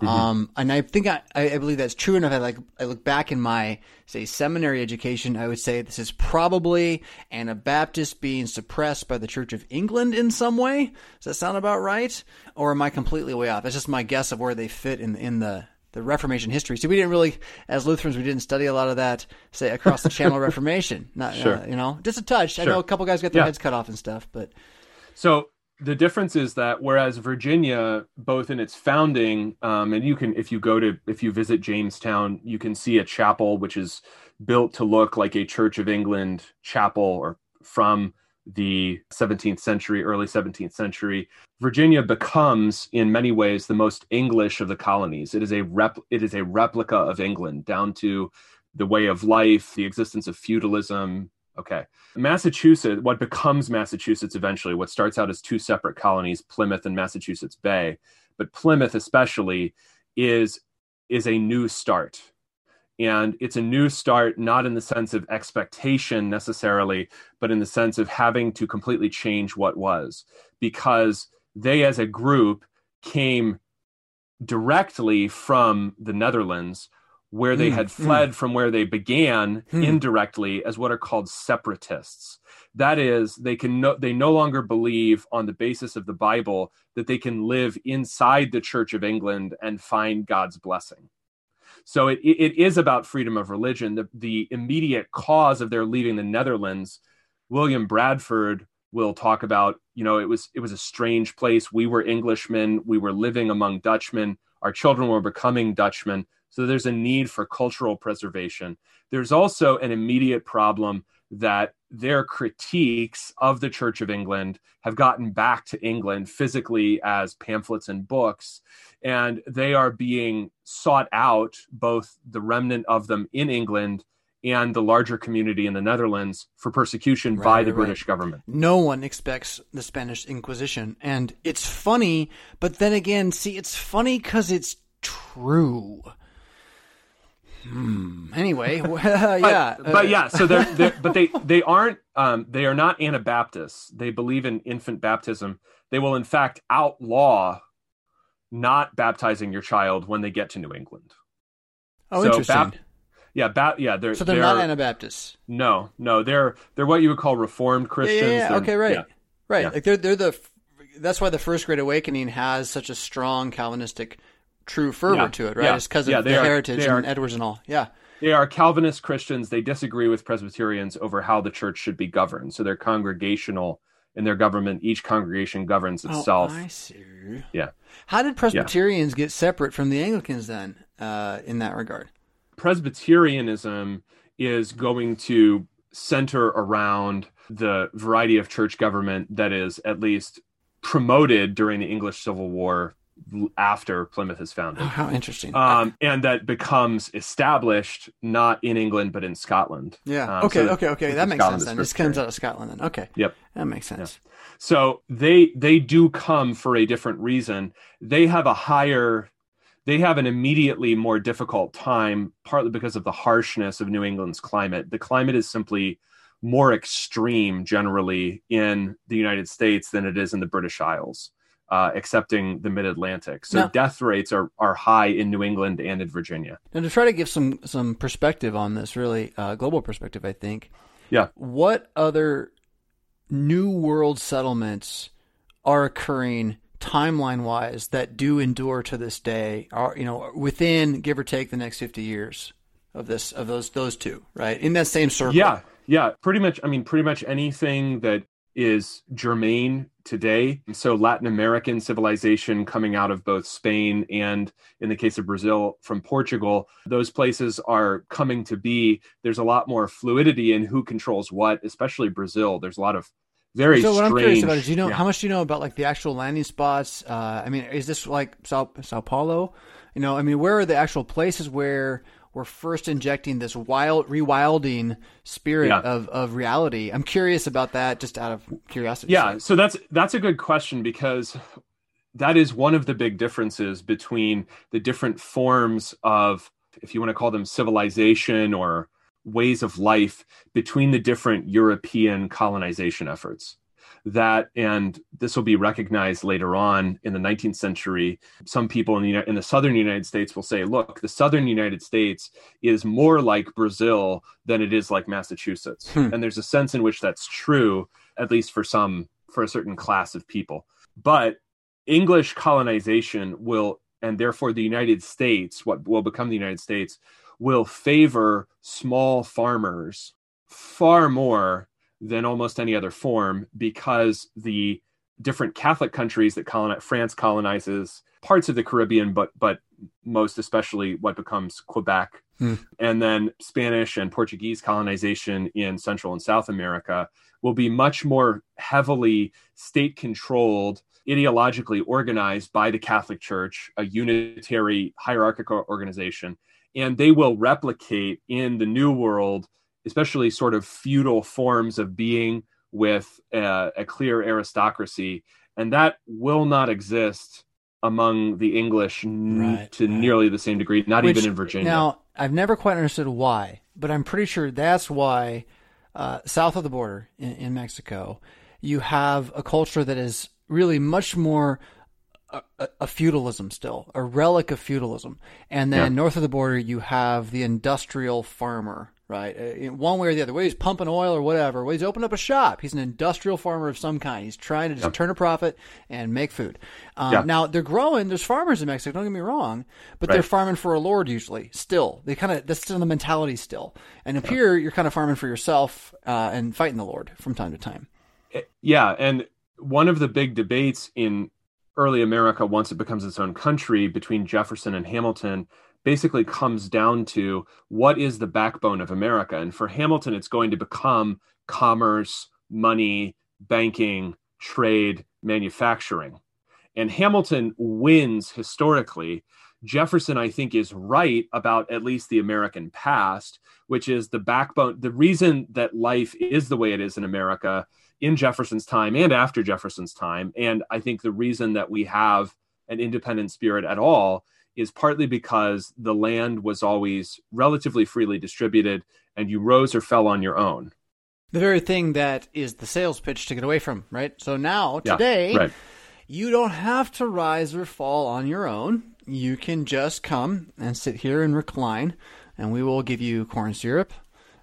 Um, and I think I, I believe that's true enough. I like I look back in my say seminary education, I would say this is probably Anabaptist being suppressed by the Church of England in some way. Does that sound about right? Or am I completely way off? That's just my guess of where they fit in in the the Reformation history. So we didn't really, as Lutherans, we didn't study a lot of that, say across the Channel [LAUGHS] Reformation. Not, Sure. uh, you know, just a touch. Sure. I know a couple guys got their Yeah. heads cut off and stuff, but So the difference is that whereas Virginia, both in its founding, um, and you can, if you go to, if you visit Jamestown, you can see a chapel which is built to look like a Church of England chapel or from the 17th century, early 17th century. Virginia becomes, in many ways, the most English of the colonies. It is a rep, it is a replica of England down to the way of life, the existence of feudalism. Okay. Massachusetts, what becomes Massachusetts eventually, what starts out as two separate colonies, Plymouth and Massachusetts Bay, but Plymouth especially is is a new start. And it's a new start not in the sense of expectation necessarily, but in the sense of having to completely change what was because they as a group came directly from the Netherlands where they Mm, had mm. fled from where they began Hmm. indirectly as what are called separatists. That is, they can no, they no longer believe on the basis of the Bible that they can live inside the Church of England and find God's blessing. So it, it is about freedom of religion. The, the immediate cause of their leaving the Netherlands, William Bradford will talk about, you know, it was it was a strange place. We were Englishmen, we were living among Dutchmen, our children were becoming Dutchmen. So there's a need for cultural preservation. There's also an immediate problem that their critiques of the Church of England have gotten back to England physically as pamphlets and books, and they are being sought out, both the remnant of them in England and the larger community in the Netherlands, for persecution by the right. British government. no one expects the Spanish Inquisition. And it's funny, but then again, see, it's funny because it's true. Hmm. Anyway, [LAUGHS] yeah. but, but uh, yeah, so they're, they're but they they aren't um, they are not Anabaptists. They believe in infant baptism. They will in fact outlaw not baptizing your child when they get to New England. oh, so interesting. bap- Yeah, ba- yeah, they're so they're, not Anabaptists. no, no, they're they're what you would call Reformed Christians. yeah, yeah. They're- Okay, right, yeah. right. Yeah. Like they're they're the. That's why the First Great Awakening has such a strong Calvinistic, true fervor Yeah. to it, right? Yeah. It's because of the are- heritage and are- Edwards and all. Yeah. They are Calvinist Christians. They disagree with Presbyterians over how the church should be governed. So they're congregational in their government. Each congregation governs itself. Oh, I see. Yeah. How did Presbyterians get separate from the Anglicans then, uh, in that regard? Presbyterianism is going to center around the variety of church government that is at least promoted during the English Civil War after Plymouth is founded. Oh, how interesting. Um, and that becomes established not in England but in Scotland. yeah. um, okay. so okay. Okay. That makes Scotland sense. Then this comes out of Scotland. Then. Okay. Yep. That makes sense. So they they do come for a different reason. They have a higher they have an immediately more difficult time partly because of the harshness of New England's climate. The climate is simply more extreme generally in the United States than it is in the British Isles. Uh, excepting the mid-Atlantic, so Now- death rates are, are high in New England and in Virginia. Now, to try to give some some perspective on this, really uh, global perspective, I think. Yeah. What other new world settlements are occurring timeline wise that do endure to this day? Are you know within give or take the next fifty years of this of those those two right in that same circle? Yeah, yeah, pretty much. I mean, pretty much anything that is germane today. So, Latin American civilization coming out of both Spain and, in the case of Brazil, from Portugal, those places are coming to be. There's a lot more fluidity in who controls what, especially Brazil. There's a lot of very so what strange, I'm curious about is, do you know, yeah. how much do you know about like the actual landing spots? Uh, I mean, is this like Sao Sao Paulo? You know, I mean, where are the actual places where we're first injecting this wild, rewilding spirit Yeah. of, of reality? I'm curious about that, just out of curiosity. Yeah, so that's that's a good question because that is one of the big differences between the different forms of if you want to call them civilization or ways of life between the different European colonization efforts. That and this will be recognized later on in the 19th century. Some people in the in the southern United States will say, "Look, the southern United States is more like Brazil than it is like Massachusetts." Hmm. And there's a sense in which that's true, at least for some for a certain class of people. But English colonization will, and therefore the United States, what will become the United States, will favor small farmers far more than almost any other form because the different Catholic countries that colonize France colonizes parts of the Caribbean, but but most especially what becomes Quebec, Hmm. and then Spanish and Portuguese colonization in Central and South America will be much more heavily state controlled, ideologically organized by the Catholic Church, a unitary hierarchical organization, and they will replicate in the New World, especially sort of feudal forms of being with a, a clear aristocracy, and that will not exist among the English n- Right, to right. nearly the same degree, not Which- even in Virginia. Now, I've never quite understood why, but I'm pretty sure that's why uh, south of the border in, in Mexico, you have a culture that is really much more a, a, a feudalism still, a relic of feudalism. And then Yeah. north of the border, you have the industrial farmer, right? Uh, in one way or the other. Whether he's pumping oil or whatever, whether he's opened up a shop, he's an industrial farmer of some kind. He's trying to just turn a profit and make food. Um, Yeah. Now, they're growing. There's farmers in Mexico, don't get me wrong, but they're farming for a lord usually. Still, they kind of that's still the mentality still. And up here, you're kind of farming for yourself uh, and fighting the lord from time to time. Yeah, and one of the big debates in early America, once it becomes its own country, between Jefferson and Hamilton, basically comes down to what is the backbone of America. And for Hamilton, it's going to become commerce, money, banking, trade, manufacturing. And Hamilton wins historically. Jefferson, I think, is right about at least the American past, which is the backbone. The reason that life is the way it is in America in Jefferson's time and after Jefferson's time. And I think the reason that we have an independent spirit at all is partly because the land was always relatively freely distributed and you rose or fell on your own. The very thing that is the sales pitch to get away from, right? So now, Yeah, today, right. you don't have to rise or fall on your own. You can just come and sit here and recline, and we will give you corn syrup,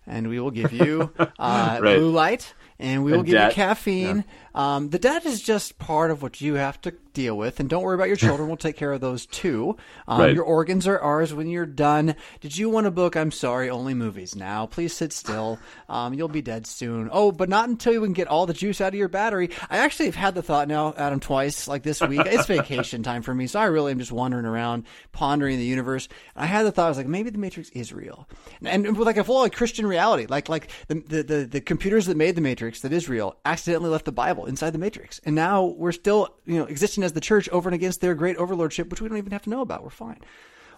and we will give you [LAUGHS] uh, Right. blue light, and we will And give debt. you caffeine. Um, the debt is just part of what you have to deal with, and don't worry about your [LAUGHS] children. we'll take care of those too. Um, Right. Your organs are ours when you're done. Did you want a book? I'm sorry, only movies now. Please sit still. Um, you'll be dead soon. Oh, but not until you can get all the juice out of your battery. I actually have had the thought now, Adam, twice, like this week. it's [LAUGHS] vacation time for me, so I really am just wandering around, pondering the universe. I had the thought, I was like, maybe the Matrix is real, and, and with like a full like Christian reality, like like the, the the the computers that made the Matrix that is real accidentally left the Bible inside the Matrix, and now we're still you know existing as the church over and against their great overlordship, which we don't even have to know about. We're fine.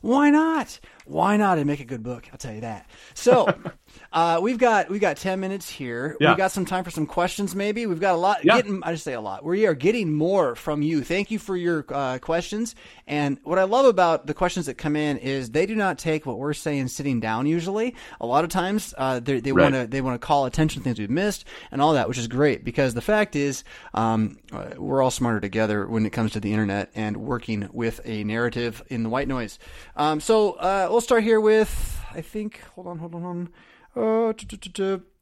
Why not? Why not? And make a good book. I'll tell you that. So, [LAUGHS] uh, we've got we've got ten minutes here. Yeah. We got some time for some questions. Maybe we've got a lot. Yeah. Getting, I just say a lot. We are getting more from you. Thank you for your uh, questions. And what I love about the questions that come in is they do not take what we're saying sitting down. Usually, a lot of times uh, they they Right. want to they want to call attention to things we've missed and all that, which is great because the fact is um, uh, we're all smarter together when it comes to the internet and working with a narrative in the white noise. Um, so uh, we'll start here with I think hold on hold on hold on. Uh.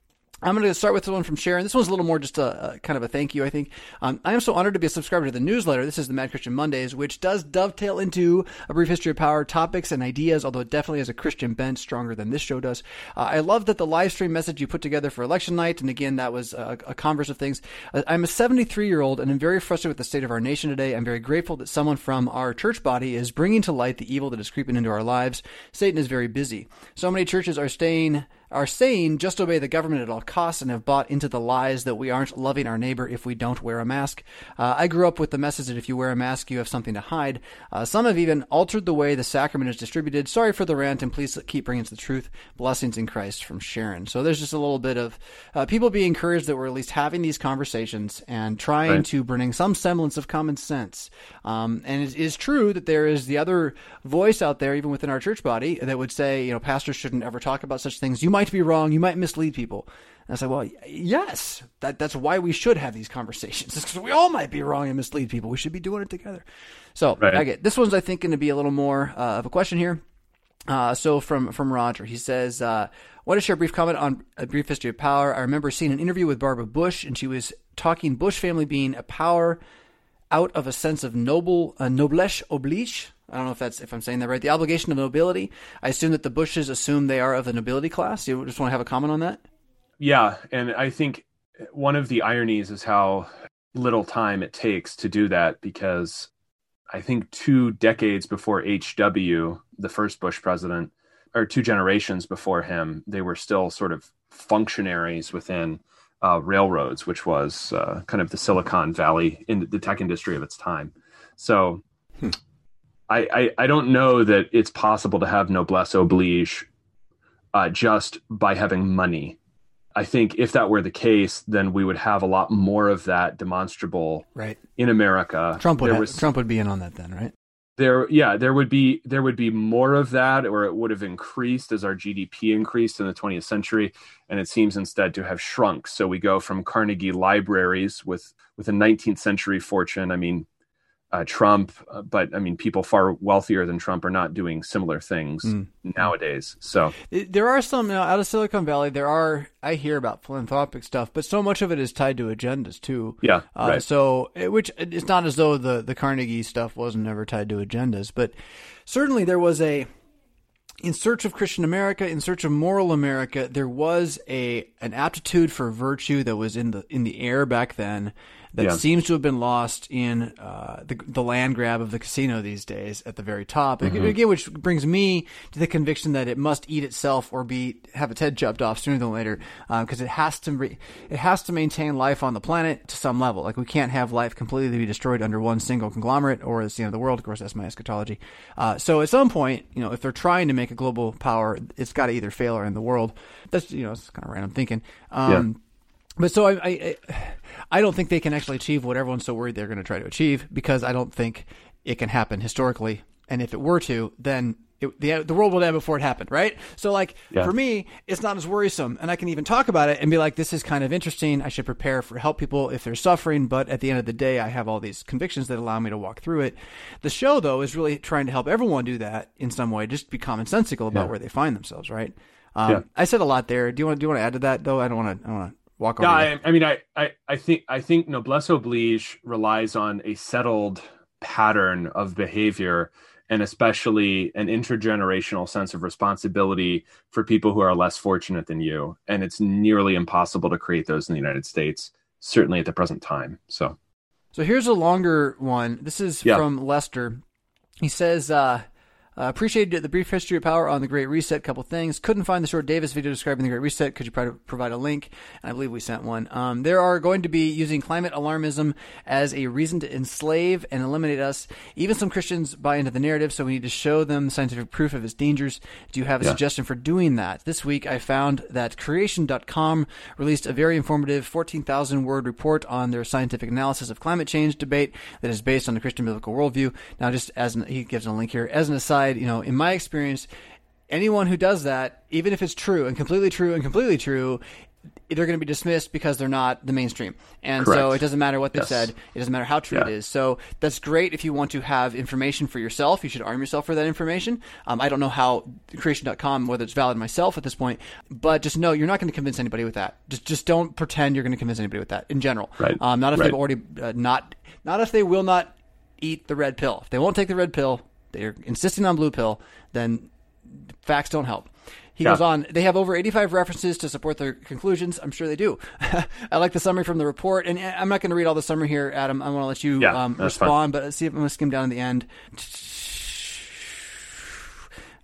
I'm going to start with the one from Sharon. This one's a little more just a, a kind of a thank you, I think. Um, I am so honored to be a subscriber to the newsletter. This is the Mad Christian Mondays, which does dovetail into a brief history of power topics and ideas, although it definitely has a Christian bent stronger than this show does. Uh, I love that the live stream message you put together for election night, and again, that was a, a converse of things. Uh, I'm a 73 year old, and I'm very frustrated with the state of our nation today. I'm very grateful that someone from our church body is bringing to light the evil that is creeping into our lives. Satan is very busy. So many churches are staying are saying just obey the government at all costs and have bought into the lies that we aren't loving our neighbor if we don't wear a mask. Uh, I grew up with the message that if you wear a mask, you have something to hide. Uh, some have even altered the way the sacrament is distributed. Sorry for the rant, and please keep bringing us the truth. Blessings in Christ from Sharon. So there's just a little bit of uh, people being encouraged that we're at least having these conversations and trying right. to bring some semblance of common sense. Um, and it is true that there is the other voice out there, even within our church body, that would say, you know, pastors shouldn't ever talk about such things. You might might be wrong. You might mislead people. And I said, well, yes, that, that's why we should have these conversations. [LAUGHS] because we all might be wrong and mislead people. We should be doing it together. So right. I get this one's, I think, going to be a little more uh, of a question here. Uh, so from from Roger, he says, uh, "Want to share a brief comment on a brief history of power? I remember seeing an interview with Barbara Bush, and she was talking Bush family being a power out of a sense of noble uh, noblesse oblige. I don't know if that's if I'm saying that right. The obligation of nobility. I assume that the Bushes assume they are of the nobility class. You just want to have a comment on that? Yeah, and I think one of the ironies is how little time it takes to do that because I think two decades before HW, the first Bush president, or two generations before him, they were still sort of functionaries within uh, railroads, which was uh, kind of the Silicon Valley in the tech industry of its time. So hmm. I, I, I don't know that it's possible to have noblesse oblige uh, just by having money. I think if that were the case, then we would have a lot more of that demonstrable right. in America. Trump would have, was, Trump would be in on that then, right? There, yeah, there would be there would be more of that, or it would have increased as our GDP increased in the 20th century, and it seems instead to have shrunk. So we go from Carnegie libraries with with a 19th century fortune. I mean, uh, Trump, uh, but I mean, people far wealthier than Trump are not doing similar things mm. nowadays. So there are some out of Silicon Valley. There are I hear about philanthropic stuff, but so much of it is tied to agendas too. Yeah, uh, right. So which it's not as though the the Carnegie stuff wasn't ever tied to agendas, but certainly there was a in search of Christian America, in search of moral America, there was a an aptitude for virtue that was in the in the air back then that yeah. seems to have been lost in uh, the, the land grab of the casino these days at the very top. Mm-hmm. Again, which brings me to the conviction that it must eat itself or be have its head chopped off sooner than later, because uh, it has to re- it has to maintain life on the planet to some level. Like we can't have life completely be destroyed under one single conglomerate or it's the end of the world. Of course, that's my eschatology. Uh, so at some point, you know, if they're trying to make a global power, it's got to either fail or end the world. That's you know, it's kind of random thinking. Um, yeah but so I, I, I don't think they can actually achieve what everyone's so worried they're going to try to achieve because I don't think it can happen historically. And if it were to, then it, the the world would end before it happened, right? So like yeah. for me, it's not as worrisome, and I can even talk about it and be like, "This is kind of interesting. I should prepare for help people if they're suffering." But at the end of the day, I have all these convictions that allow me to walk through it. The show, though, is really trying to help everyone do that in some way, just be commonsensical about yeah. where they find themselves, right? Um, yeah. I said a lot there. Do you want do you want to add to that though? I don't want to. I don't want to walk over. Yeah, I, I, mean, I, I, I think I think noblesse oblige relies on a settled pattern of behavior and especially an intergenerational sense of responsibility for people who are less fortunate than you. And it's nearly impossible to create those in the United States, certainly at the present time. So, so here's a longer one. This is yeah. from Lester. He says, uh, uh, appreciated the brief history of power on the Great Reset. Couple things. Couldn't find the short Davos video describing the Great Reset. Could you provide a link? And I believe we sent one. Um, there are going to be using climate alarmism as a reason to enslave and eliminate us. Even some Christians buy into the narrative, so we need to show them scientific proof of its dangers. Do you have a yeah. suggestion for doing that? This week I found that Creation.com released a very informative 14,000 word report on their scientific analysis of climate change debate that is based on the Christian biblical worldview. Now, just as an, he gives a link here as an aside side, you know, in my experience, anyone who does that, even if it's true and completely true and completely true, they're going to be dismissed because they're not the mainstream. And Correct. so it doesn't matter what they Yes. said. It doesn't matter how true it Yeah. is. So that's great if you want to have information for yourself. You should arm yourself for that information. Um, I don't know how creation.com, whether it's valid myself at this point, but just know you're not going to convince anybody with that. Just, just don't pretend you're going to convince anybody with that in general. Right. Um, not if Right. they've already, uh, not, not if they will not eat the red pill. If they won't take the red pill, they're insisting on blue pill, then facts don't help. He Yeah. goes on, they have over 85 references to support their conclusions. I'm sure they do. [LAUGHS] I like the summary from the report, and I'm not going to read all the summary here, Adam. I want to let you Yeah, um, respond, but let's see if I'm going to skim down in the end.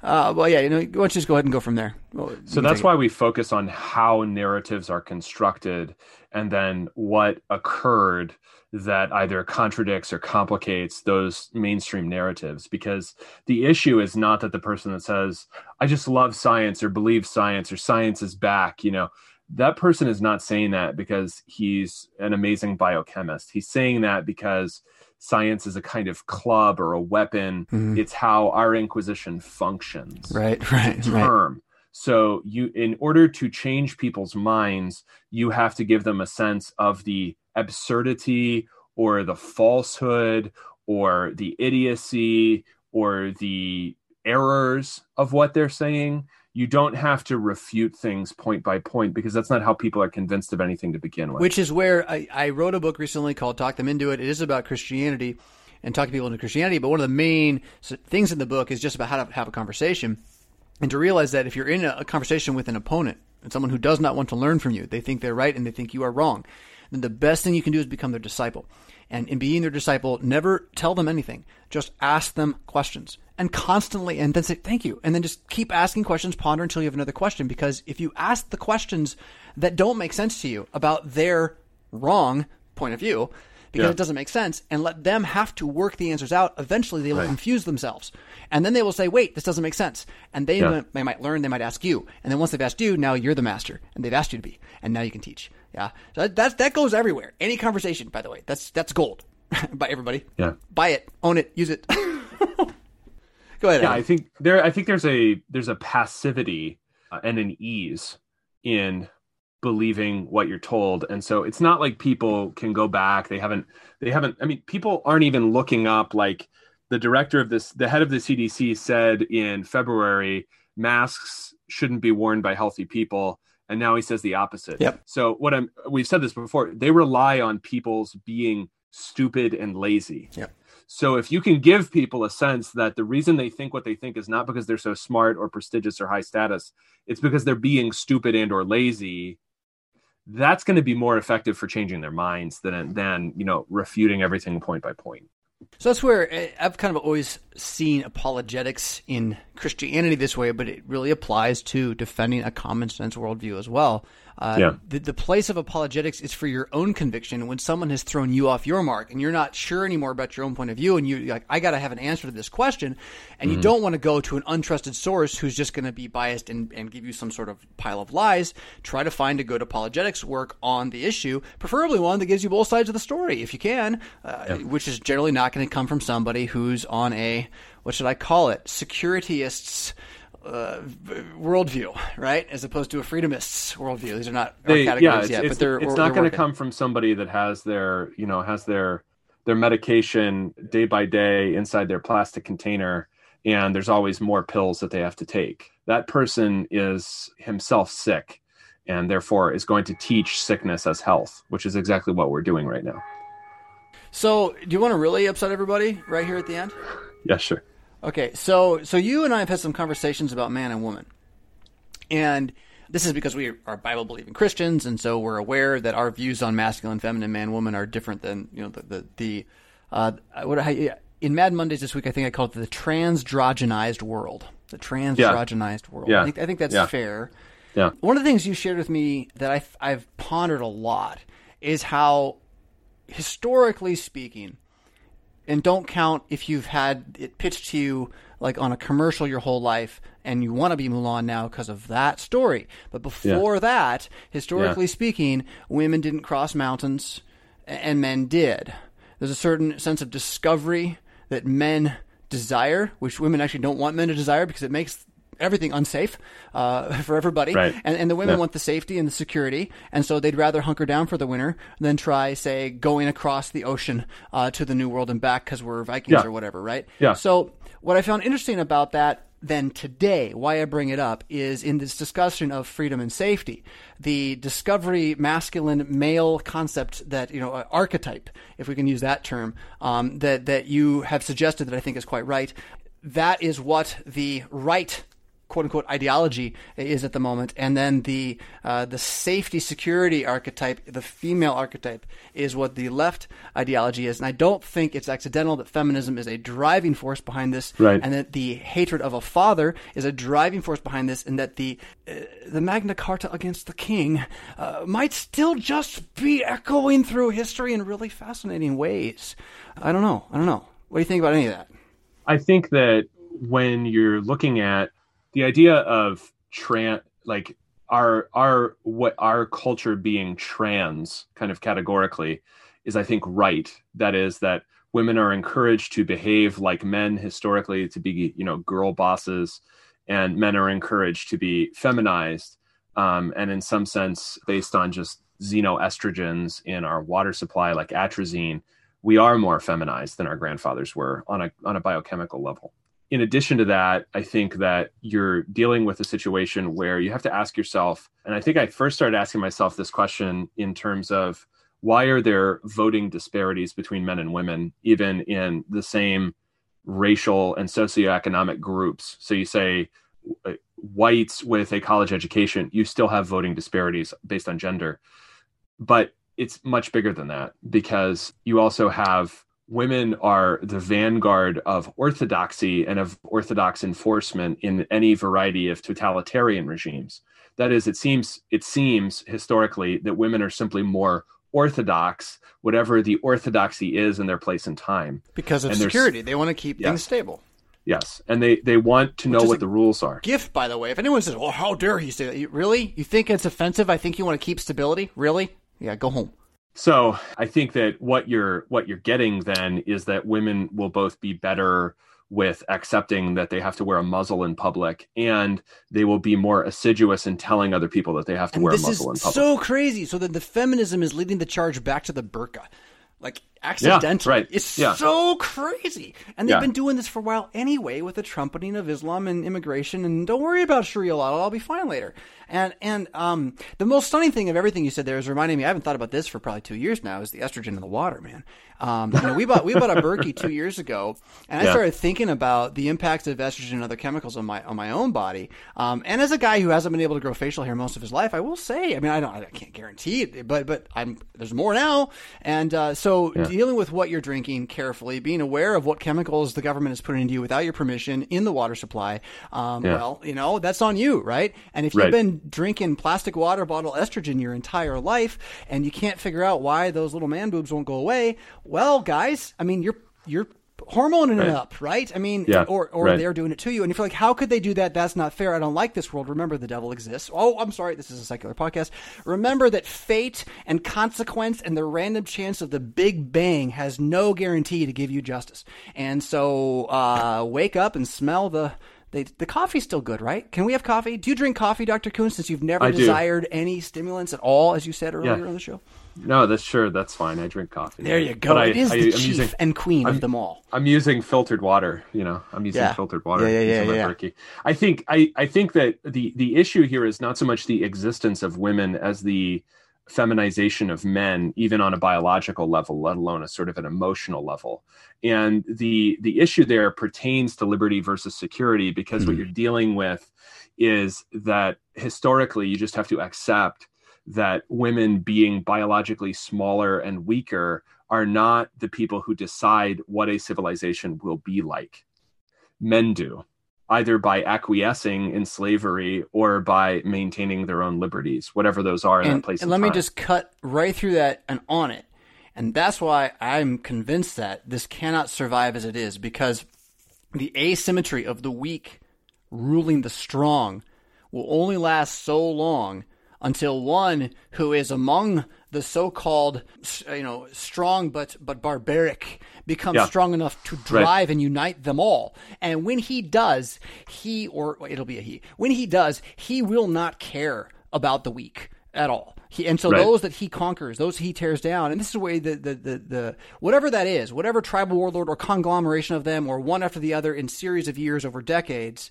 Uh, well, yeah, you know, why don't you just go ahead and go from there? Well, So that's why we focus on how narratives are constructed and then what occurred that either contradicts or complicates those mainstream narratives. Because the issue is not that the person that says, I just love science or believe science or science is back, you know, that person is not saying that because he's an amazing biochemist. He's saying that because science is a kind of club or a weapon. Mm-hmm. It's how our Inquisition functions Right, right, right. So you in order to change people's minds, you have to give them a sense of the absurdity or the falsehood or the idiocy or the errors of what they're saying. You don't have to refute things point by point because that's not how people are convinced of anything to begin with. Which is where I, I wrote a book recently called Talk Them Into It. It is about Christianity and talking people into Christianity, but one of the main things in the book is just about how to have a conversation and to realize that if you're in a, conversation with an opponent and someone who does not want to learn from you, they think they're right and they think you are wrong, then the best thing you can do is become their disciple. And in being their disciple, never tell them anything. Just ask them questions and constantly, and then say thank you. And then just keep asking questions, ponder until you have another question. Because if you ask the questions that don't make sense to you about their wrong point of view, because Yeah. it doesn't make sense, and let them have to work the answers out, eventually they will Right. confuse themselves. And then they will say, wait, this doesn't make sense. And they, Yeah. might, they might learn, they might ask you. And then once they've asked you, now you're the master. And they've asked you to be. And now you can teach. Yeah. So that, that, goes everywhere. Any conversation, by the way. That's, that's gold. [LAUGHS] By everybody. Yeah. Buy it, own it, use it. [LAUGHS] Go ahead. yeah, Adam. I think there. I think there's a there's a passivity uh, and an ease in believing what you're told, and so it's not like people can go back. They haven't. They haven't. I mean, people aren't even looking up. Like the director of this, the head of the CDC said in February, masks shouldn't be worn by healthy people. And now he says the opposite. Yep. So what I'm we've said this before, they rely on people's being stupid and lazy. Yep. So if you can give people a sense that the reason they think what they think is not because they're so smart or prestigious or high status, it's because they're being stupid and or lazy, that's going to be more effective for changing their minds than than, you know, refuting everything point by point. So that's where uh, I've kind of always seen apologetics in Christianity this way, but it really applies to defending a common sense worldview as well. Uh, Yeah. the, the place of apologetics is for your own conviction when someone has thrown you off your mark and you're not sure anymore about your own point of view and you- you're like, I got to have an answer to this question. And you don't want to go to an untrusted source who's just going to be biased and, and give you some sort of pile of lies. Try to find a good apologetics work on the issue, preferably one that gives you both sides of the story if you can, uh, which is generally not going to come from somebody who's on a, what should I call it, securityists uh, worldview, right? As opposed to a freedomist's worldview. These are not They- categories yeah, it's, yet, it's, but they're it's not going to come from somebody that has their, you know, has their their medication day by day inside their plastic container and there's always more pills that they have to take. That person is himself sick and therefore is going to teach sickness as health, which is exactly what we're doing right now. So, do you want to really upset everybody right here at the end? Yeah, sure. Okay, so so you and I have had some conversations about man and woman, and this is because we are Bible believing Christians, and so we're aware that our views on masculine, feminine, man, woman are different than you know the the, the uh, what I, in Mad Mondays this week. I think I called it the transdrogenized world. The transdrogenized world. Yeah. I think I think that's Yeah. fair. Yeah. One of the things you shared with me that I, I've pondered a lot is how, historically speaking, and don't count if you've had it pitched to you like on a commercial your whole life and you want to be Mulan now because of that story. But before that, historically Yeah. speaking, women didn't cross mountains and men did. There's a certain sense of discovery that men desire, which women actually don't want men to desire because it makes everything unsafe uh, [LAUGHS] for everybody, Right. and, and the women Yeah. want the safety and the security, and so they'd rather hunker down for the winter than try, say, going across the ocean uh, to the New World and back because we're Vikings Yeah. or whatever, right? Yeah. So what I found interesting about that then today, why I bring it up, is in this discussion of freedom and safety, the discovery masculine male concept that you know archetype, if we can use that term, um, that that you have suggested that I think is quite right. That is what the right quote unquote ideology is at the moment, and then the uh, the safety security archetype, the female archetype, is what the left ideology is. And I don't think it's accidental that feminism is a driving force behind this, Right. and that the hatred of a father is a driving force behind this, and that the uh, the Magna Carta against the king uh, might still just be echoing through history in really fascinating ways. I don't know. I don't know. What do you think about any of that? I think that when you're looking at the idea of trans, like our our what our culture being trans, kind of categorically, is I think right. That is that women are encouraged to behave like men historically, to be you know girl bosses, and men are encouraged to be feminized, um, and in some sense based on just xenoestrogens in our water supply, like atrazine we are more feminized than our grandfathers were on a on a biochemical level. In addition to that, I think that you're dealing with a situation where you have to ask yourself, and I think I first started asking myself this question in terms of why are there voting disparities between men and women, even in the same racial and socioeconomic groups? So you say uh, whites with a college education, you still have voting disparities based on gender. But it's much bigger than that because you also have women are the vanguard of orthodoxy and of orthodox enforcement in any variety of totalitarian regimes that is it seems it seems historically that women are simply more orthodox whatever the orthodoxy is in their place and time Because of And security, they want to keep Yeah. things stable. yes and they they want to know what the rules are gift, by the way. If anyone says, "Oh, how dare he say that?" You, really? You think it's offensive? I think you want to keep stability. Really? Yeah, go home. So I think that what you're what you're getting then is that women will both be better with accepting that they have to wear a muzzle in public, and they will be more assiduous in telling other people that they have to And wear a muzzle in public. so crazy. So that the feminism is leading the charge back to the burqa. Like accidentally. right. It's Yeah. so crazy. And they've Yeah. been doing this for a while anyway with the trumpeting of Islam and immigration and don't worry about Sharia law, all be fine later. And and um the most stunning thing of everything you said there is reminding me I haven't thought about this for probably two years now, is the estrogen in the water, man. Um you know, we bought we bought a Berkey two years ago and I Yeah. started thinking about the impact of estrogen and other chemicals on my on my own body. Um, and as a guy who hasn't been able to grow facial hair most of his life, I will say, I mean, I don't, I can't guarantee it, but but I'm there's more now. And uh, so dealing with what you're drinking carefully, being aware of what chemicals the government is putting into you without your permission in the water supply. Um, Yeah. Well, you know that's on you, right? And if Right. you've been drinking plastic water bottle estrogen your entire life and you can't figure out why those little man boobs won't go away, well, guys, I mean, you're you're hormoning it up, right? I mean, Yeah, or or right. they're doing it to you, and if you're like, how could they do that? That's not fair. I don't like this world. Remember, the devil exists. Oh, I'm sorry. This is a secular podcast. Remember that fate and consequence and the random chance of the Big Bang has no guarantee to give you justice. And so, uh, wake up and smell the. They, the coffee's still good, right? Can we have coffee? Do you drink coffee, Dr. Koontz, since you've never I do. desired any stimulants at all, as you said earlier Yeah. on the show? no, that's sure. That's fine. I drink coffee. There you go. But I, it is I, the I'm chief using, and queen I'm- of them all. I'm using filtered water. You know, I'm using Yeah. filtered water. Yeah, yeah, using yeah, yeah. I think I, I think that the the issue here is not so much the existence of women as the feminization of men, even on a biological level, let alone a sort of an emotional level. And the the issue there pertains to liberty versus security because what Mhm. you're dealing with is that historically you just have to accept that women being biologically smaller and weaker are not the people who decide what a civilization will be like. Men do, either by acquiescing in slavery or by maintaining their own liberties, whatever those are in and, that place. and and let me just cut right through that and on it. And that's why I'm convinced that this cannot survive as it is because the asymmetry of the weak ruling the strong will only last so long until one who is among the so-called you know strong but but barbaric becomes yeah. strong enough to drive right. and unite them all and when he does he or it'll be a he when he does he will not care about the weak at all he, and so right. those that he conquers, those he tears down, and this is the way the, the, the, the, whatever that is, whatever tribal warlord or conglomeration of them, or one after the other in series of years over decades,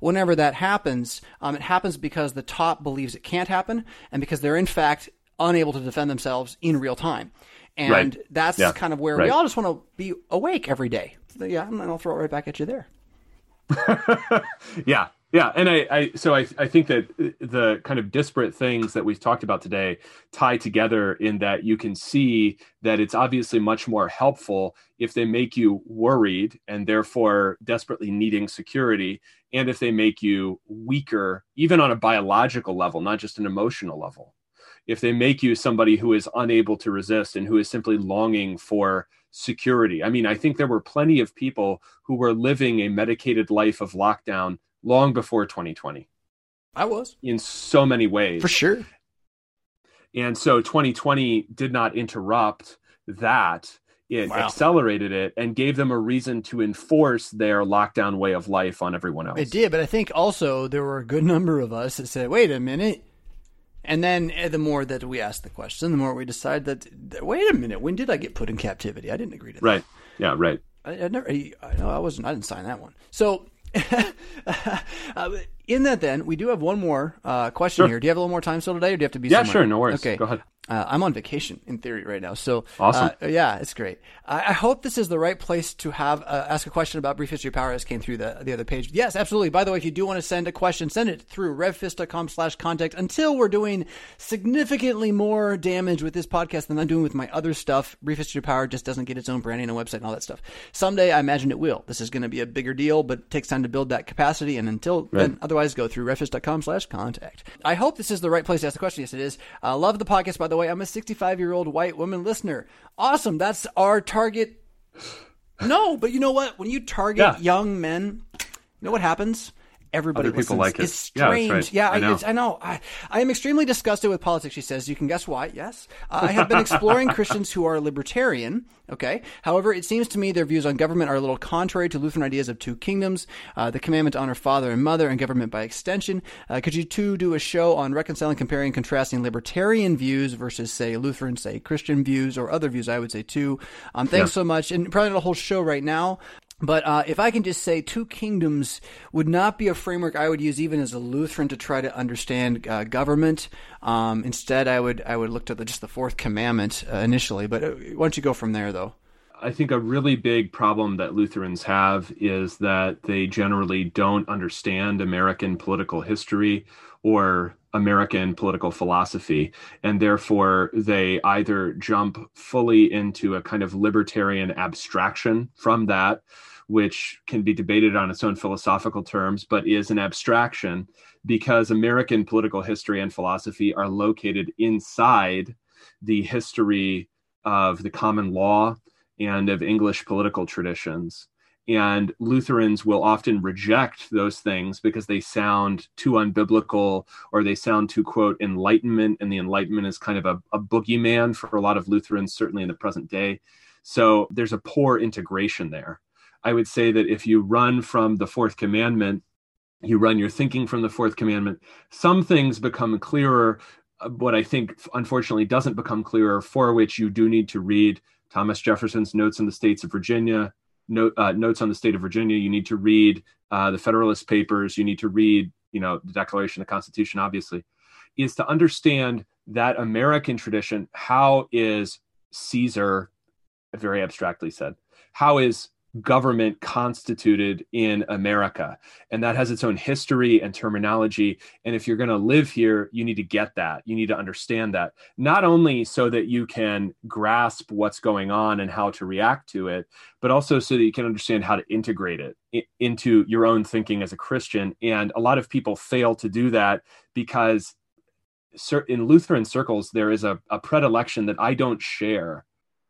whenever that happens, um, it happens because the top believes it can't happen, and because they're in fact unable to defend themselves in real time. And right. that's yeah. kind of where right. we all just want to be awake every day. Yeah, and I'll throw it right back at you there. [LAUGHS] yeah, yeah, and I, I so I, I think that the kind of disparate things that we've talked about today tie together in that you can see that it's obviously much more helpful if they make you worried and therefore desperately needing security, and if they make you weaker, even on a biological level, not just an emotional level. If they make you somebody who is unable to resist and who is simply longing for security. I mean, I think there were plenty of people who were living a medicated life of lockdown long before 2020. I was. In so many ways. For sure. And so 2020 did not interrupt that. It wow. accelerated it and gave them a reason to enforce their lockdown way of life on everyone else. It did, but I think also there were a good number of us that said, wait a minute. And then eh, the more that we ask the question, the more we decide that, wait a minute, when did I get put in captivity? I didn't agree to that. Right. Yeah, right. I, I never, I, know I wasn't, I didn't sign that one. So [LAUGHS] uh, in that, then we do have one more uh, question sure. here. Do you have a little more time still today, or do you have to be? Yeah, somewhere? sure. No worries. Okay, go ahead. Uh, I'm on vacation in theory right now, so awesome. Uh, yeah, it's great. I, I, hope this is the right place to have uh, ask a question about brief history of power. As came through the the other page. Yes, absolutely. By the way, if you do want to send a question, send it through revfisk.com/contact. Until we're doing significantly more damage with this podcast than I'm doing with my other stuff, brief history of power just doesn't get its own branding and website and all that stuff. Someday, I imagine it will. This is going to be a bigger deal, but it takes time to build that capacity. And until right. then, otherwise, go through revfisk.com/contact. I hope this is the right place to ask the question. Yes, it is. Uh, love the podcast. By the way, I'm a 65 year old white woman listener. Awesome. That's our target. No, but you know what? When you target yeah. young men, you know what happens? Everybody Other people like it. It's strange. Yeah, right. yeah I, know. I, know. I, I, am extremely disgusted with politics. She says. You can guess why. Yes, uh, I have been exploring [LAUGHS] Christians who are libertarian. Okay. However, it seems to me their views on government are a little contrary to Lutheran ideas of two kingdoms, uh, the commandment to honor father and mother, and government by extension. Uh, could you two do a show on reconciling, comparing, contrasting libertarian views versus, say, Lutheran, say, Christian views, or other views? I would say too. Um, thanks yeah. so much, and probably not a whole show right now. But uh, if I can just say, two kingdoms would not be a framework I would use even as a Lutheran to try to understand uh, government. Um, instead, I would I would look to the, just the fourth commandment uh, initially. But uh, why don't you go from there, though? I think a really big problem that Lutherans have is that they generally don't understand American political history or American political philosophy. And therefore, they either jump fully into a kind of libertarian abstraction from that, which can be debated on its own philosophical terms, but is an abstraction because American political history and philosophy are located inside the history of the common law and of English political traditions. And Lutherans will often reject those things because they sound too unbiblical or they sound too, quote, enlightenment. And the Enlightenment is kind of a, a boogeyman for a lot of Lutherans, certainly in the present day. So there's a poor integration there. I would say that if you run from the fourth commandment, you run your thinking from the fourth commandment, some things become clearer. Uh, what I think, unfortunately, doesn't become clearer, for which you do need to read Thomas Jefferson's Notes on the States of Virginia, note, uh, Notes on the State of Virginia. You need to read uh, the Federalist Papers. You need to read, you know, the Declaration of the Constitution. Obviously, is to understand that American tradition. How is Caesar, very abstractly said, how is government constituted in America. And that has its own history and terminology. And if you're going to live here, you need to get that. You need to understand that, not only so that you can grasp what's going on and how to react to it, but also so that you can understand how to integrate it into your own thinking as a Christian. And a lot of people fail to do that because in Lutheran circles, there is a, a predilection that I don't share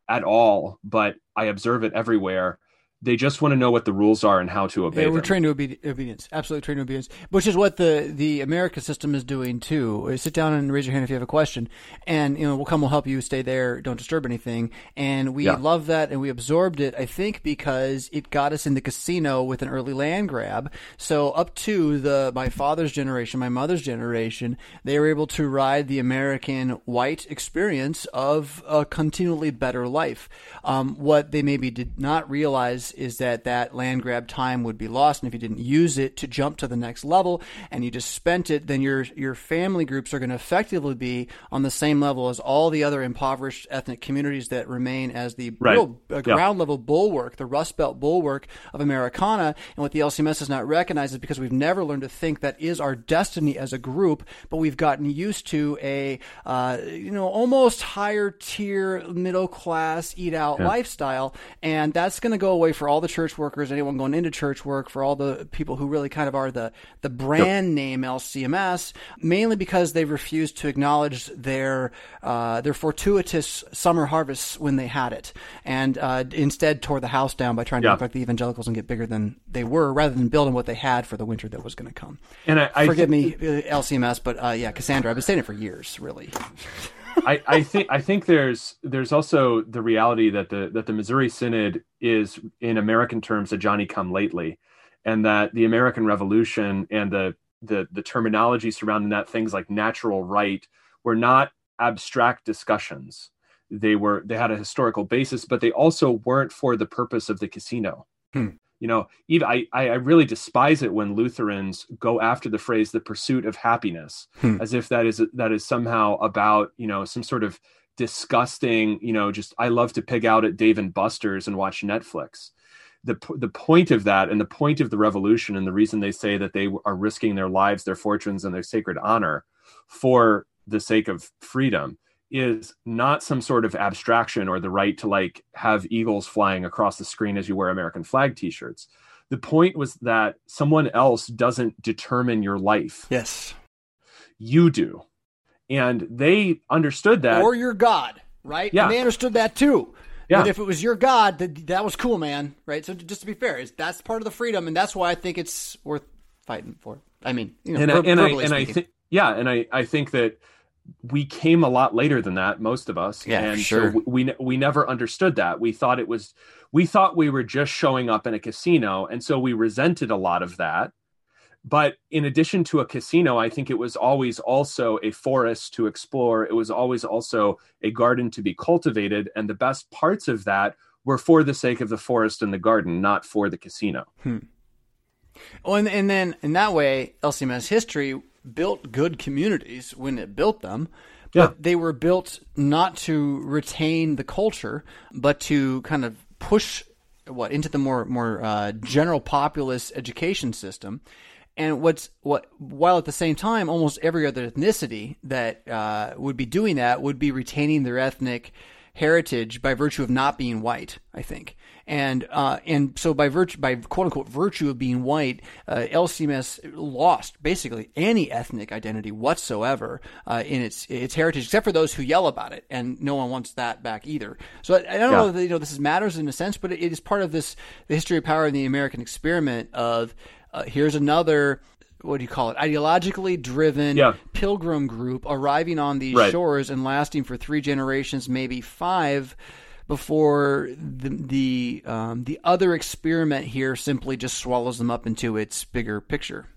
at all, but I observe it everywhere they just want to know what the rules are and how to obey Yeah, we're them. trained to obe- obedience. Absolutely trained to obedience, which is what the the America system is doing too. Uh, Sit down and raise your hand if you have a question, and you know we'll come. We'll help you. Stay there. Don't disturb anything. And we Yeah. love that, and we absorbed it. I think because it got us in the casino with an early land grab. So up to the my father's generation, my mother's generation, they were able to ride the American white experience of a continually better life. Um, what they maybe did not realize is that that land grab time would be lost, and if you didn't use it to jump to the next level, and you just spent it, then your your family groups are going to effectively be on the same level as all the other impoverished ethnic communities that remain as the Right. real uh, Yeah. ground level bulwark, the Rust Belt bulwark of Americana. And what the LCMS has not recognized is because we've never learned to think that is our destiny as a group, but we've gotten used to a uh, you know almost higher tier middle class eat out lifestyle, and that's going to go away for all the church workers, anyone going into church work, for all the people who really kind of are the the brand name LCMS, mainly because they've refused to acknowledge their uh, their fortuitous summer harvests when they had it, and uh, instead tore the house down by trying to Yeah. look like the evangelicals and get bigger than they were, rather than building what they had for the winter that was going to come. and I, I Forgive thi- me, uh, LCMS, but uh, yeah, Cassandra, I've been saying it for years, really. [LAUGHS] I, I think I think there's there's also the reality that the that the Missouri Synod is in American terms a Johnny come lately, and that the American Revolution and the the the terminology surrounding that things like natural right were not abstract discussions. They were they had a historical basis, but they also weren't for the purpose of the casino. Hmm. You know, even I, I really despise it when Lutherans go after the phrase "the pursuit of happiness," Hmm. as if that is that is somehow about you know some sort of disgusting you know just I love to pig out at Dave and Buster's and watch Netflix. The the point of that and the point of the revolution and the reason they say that they are risking their lives, their fortunes, and their sacred honor for the sake of freedom is not some sort of abstraction or the right to like have eagles flying across the screen as you wear American flag t-shirts. The point was that someone else doesn't determine your life. Yes. You do. And they understood that. or your God, right? Yeah. And they understood that too. Yeah. But if it was your God, that that was cool, man. Right. So just to be fair, that's part of the freedom, and that's why I think it's worth fighting for. I mean, you know, and I, and I and I think yeah, and I I think that we came a lot later than that, most of us. Yeah, and sure. so we we never understood that. We thought it was we thought we were just showing up in a casino, and so we resented a lot of that. But in addition to a casino, I think it was always also a forest to explore. It was always also a garden to be cultivated, and the best parts of that were for the sake of the forest and the garden, not for the casino. Oh, and, and then in that way, LCMS history built good communities when it built them. Yeah. But they were built not to retain the culture, but to kind of push what into the more more uh, general populist education system. And what's what while at the same time, almost every other ethnicity that uh, would be doing that would be retaining their ethnic heritage by virtue of not being white. I think, and uh, and so by virtue by quote unquote virtue of being white, uh, LCMS lost basically any ethnic identity whatsoever uh, in its its heritage, except for those who yell about it, and no one wants that back either. So I, I don't Yeah. know that you know this is matters in a sense, but it, it is part of this the history of power in the American experiment of uh, here's another. What do you call it? Ideologically driven Yeah. pilgrim group arriving on these Right. shores and lasting for three generations, maybe five, before the the um, the other experiment here simply just swallows them up into its bigger picture.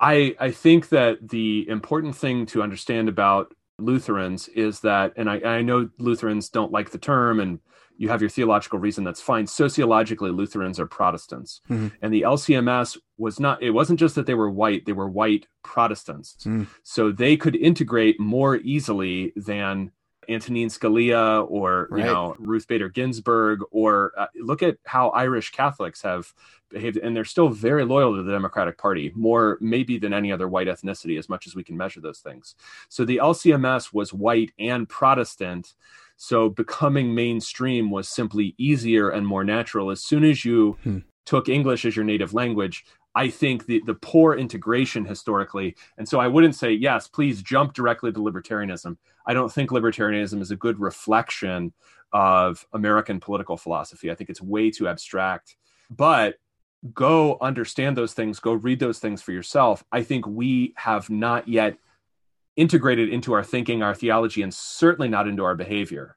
I I think that the important thing to understand about Lutherans is that, and I, I know Lutherans don't like the term, and you have your theological reason. That's fine. Sociologically, Lutherans are Protestants, Mhm. and the LCMS was not. It wasn't just that they were white; they were white Protestants, Mm. so they could integrate more easily than. Antonin Scalia or Right. you know Ruth Bader Ginsburg or uh, look at how Irish Catholics have behaved and they're still very loyal to the Democratic Party more maybe than any other white ethnicity as much as we can measure those things. So the LCMS was white and Protestant so becoming mainstream was simply easier and more natural as soon as you Hmm. took English as your native language I think the, the poor integration historically. And so I wouldn't say, yes, please jump directly to libertarianism. I don't think libertarianism is a good reflection of American political philosophy. I think it's way too abstract. But go understand those things, go read those things for yourself. I think we have not yet integrated into our thinking, our theology, and certainly not into our behavior.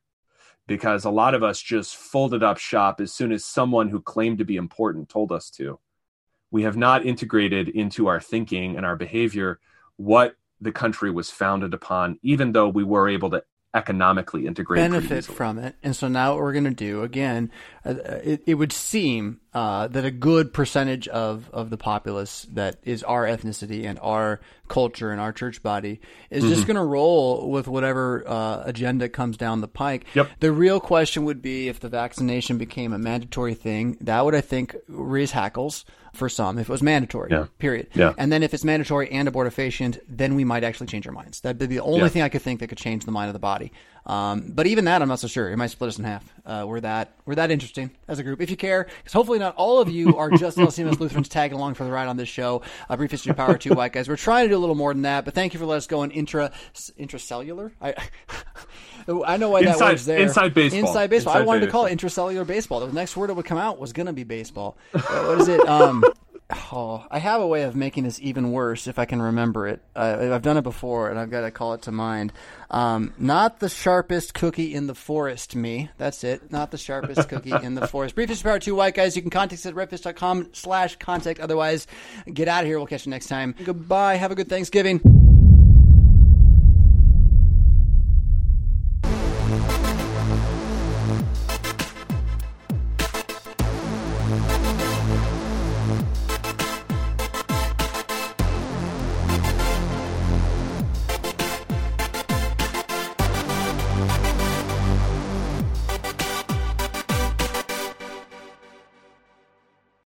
Because a lot of us just folded up shop as soon as someone who claimed to be important told us to. We have not integrated into our thinking and our behavior what the country was founded upon, even though we were able to economically integrate benefit from it. And so now what we're going to do again uh, it, it, would seem uh, that a good percentage of, of the populace that is our ethnicity and our culture and our church body is mm-hmm. just going to roll with whatever uh, agenda comes down the pike yep. the real question would be if the vaccination became a mandatory thing that would i think raise hackles for some if it was mandatory. Yeah. Period. Yeah. And then if it's mandatory and abortifacient, then we might actually change our minds. That'd be the only yeah. thing I could think that could change the mind of the body. Um, but even that, I'm not so sure. It might split us in half. Uh, we're that we're that interesting as a group. If you care, because hopefully not all of you are just [LAUGHS] LCMS Lutherans tagging along for the ride on this show. A brief history of power, two white guys. We're trying to do a little more than that, but thank you for letting us go in intra intracellular. I [LAUGHS] I know why inside, that word's there. Inside baseball. Inside baseball. Inside I wanted baseball. to call it intracellular baseball. The next word that would come out was going to be baseball. Uh, what is it? Um, oh, I have a way of making this even worse if I can remember it. Uh, I've done it before, and I've got to call it to mind. Um, not the sharpest cookie in the forest, me. That's it. Not the sharpest [LAUGHS] cookie in the forest. Briefest power to white guys. You can contact us at revfisk.com slash contact. Otherwise, get out of here. We'll catch you next time. Goodbye. Have a good Thanksgiving.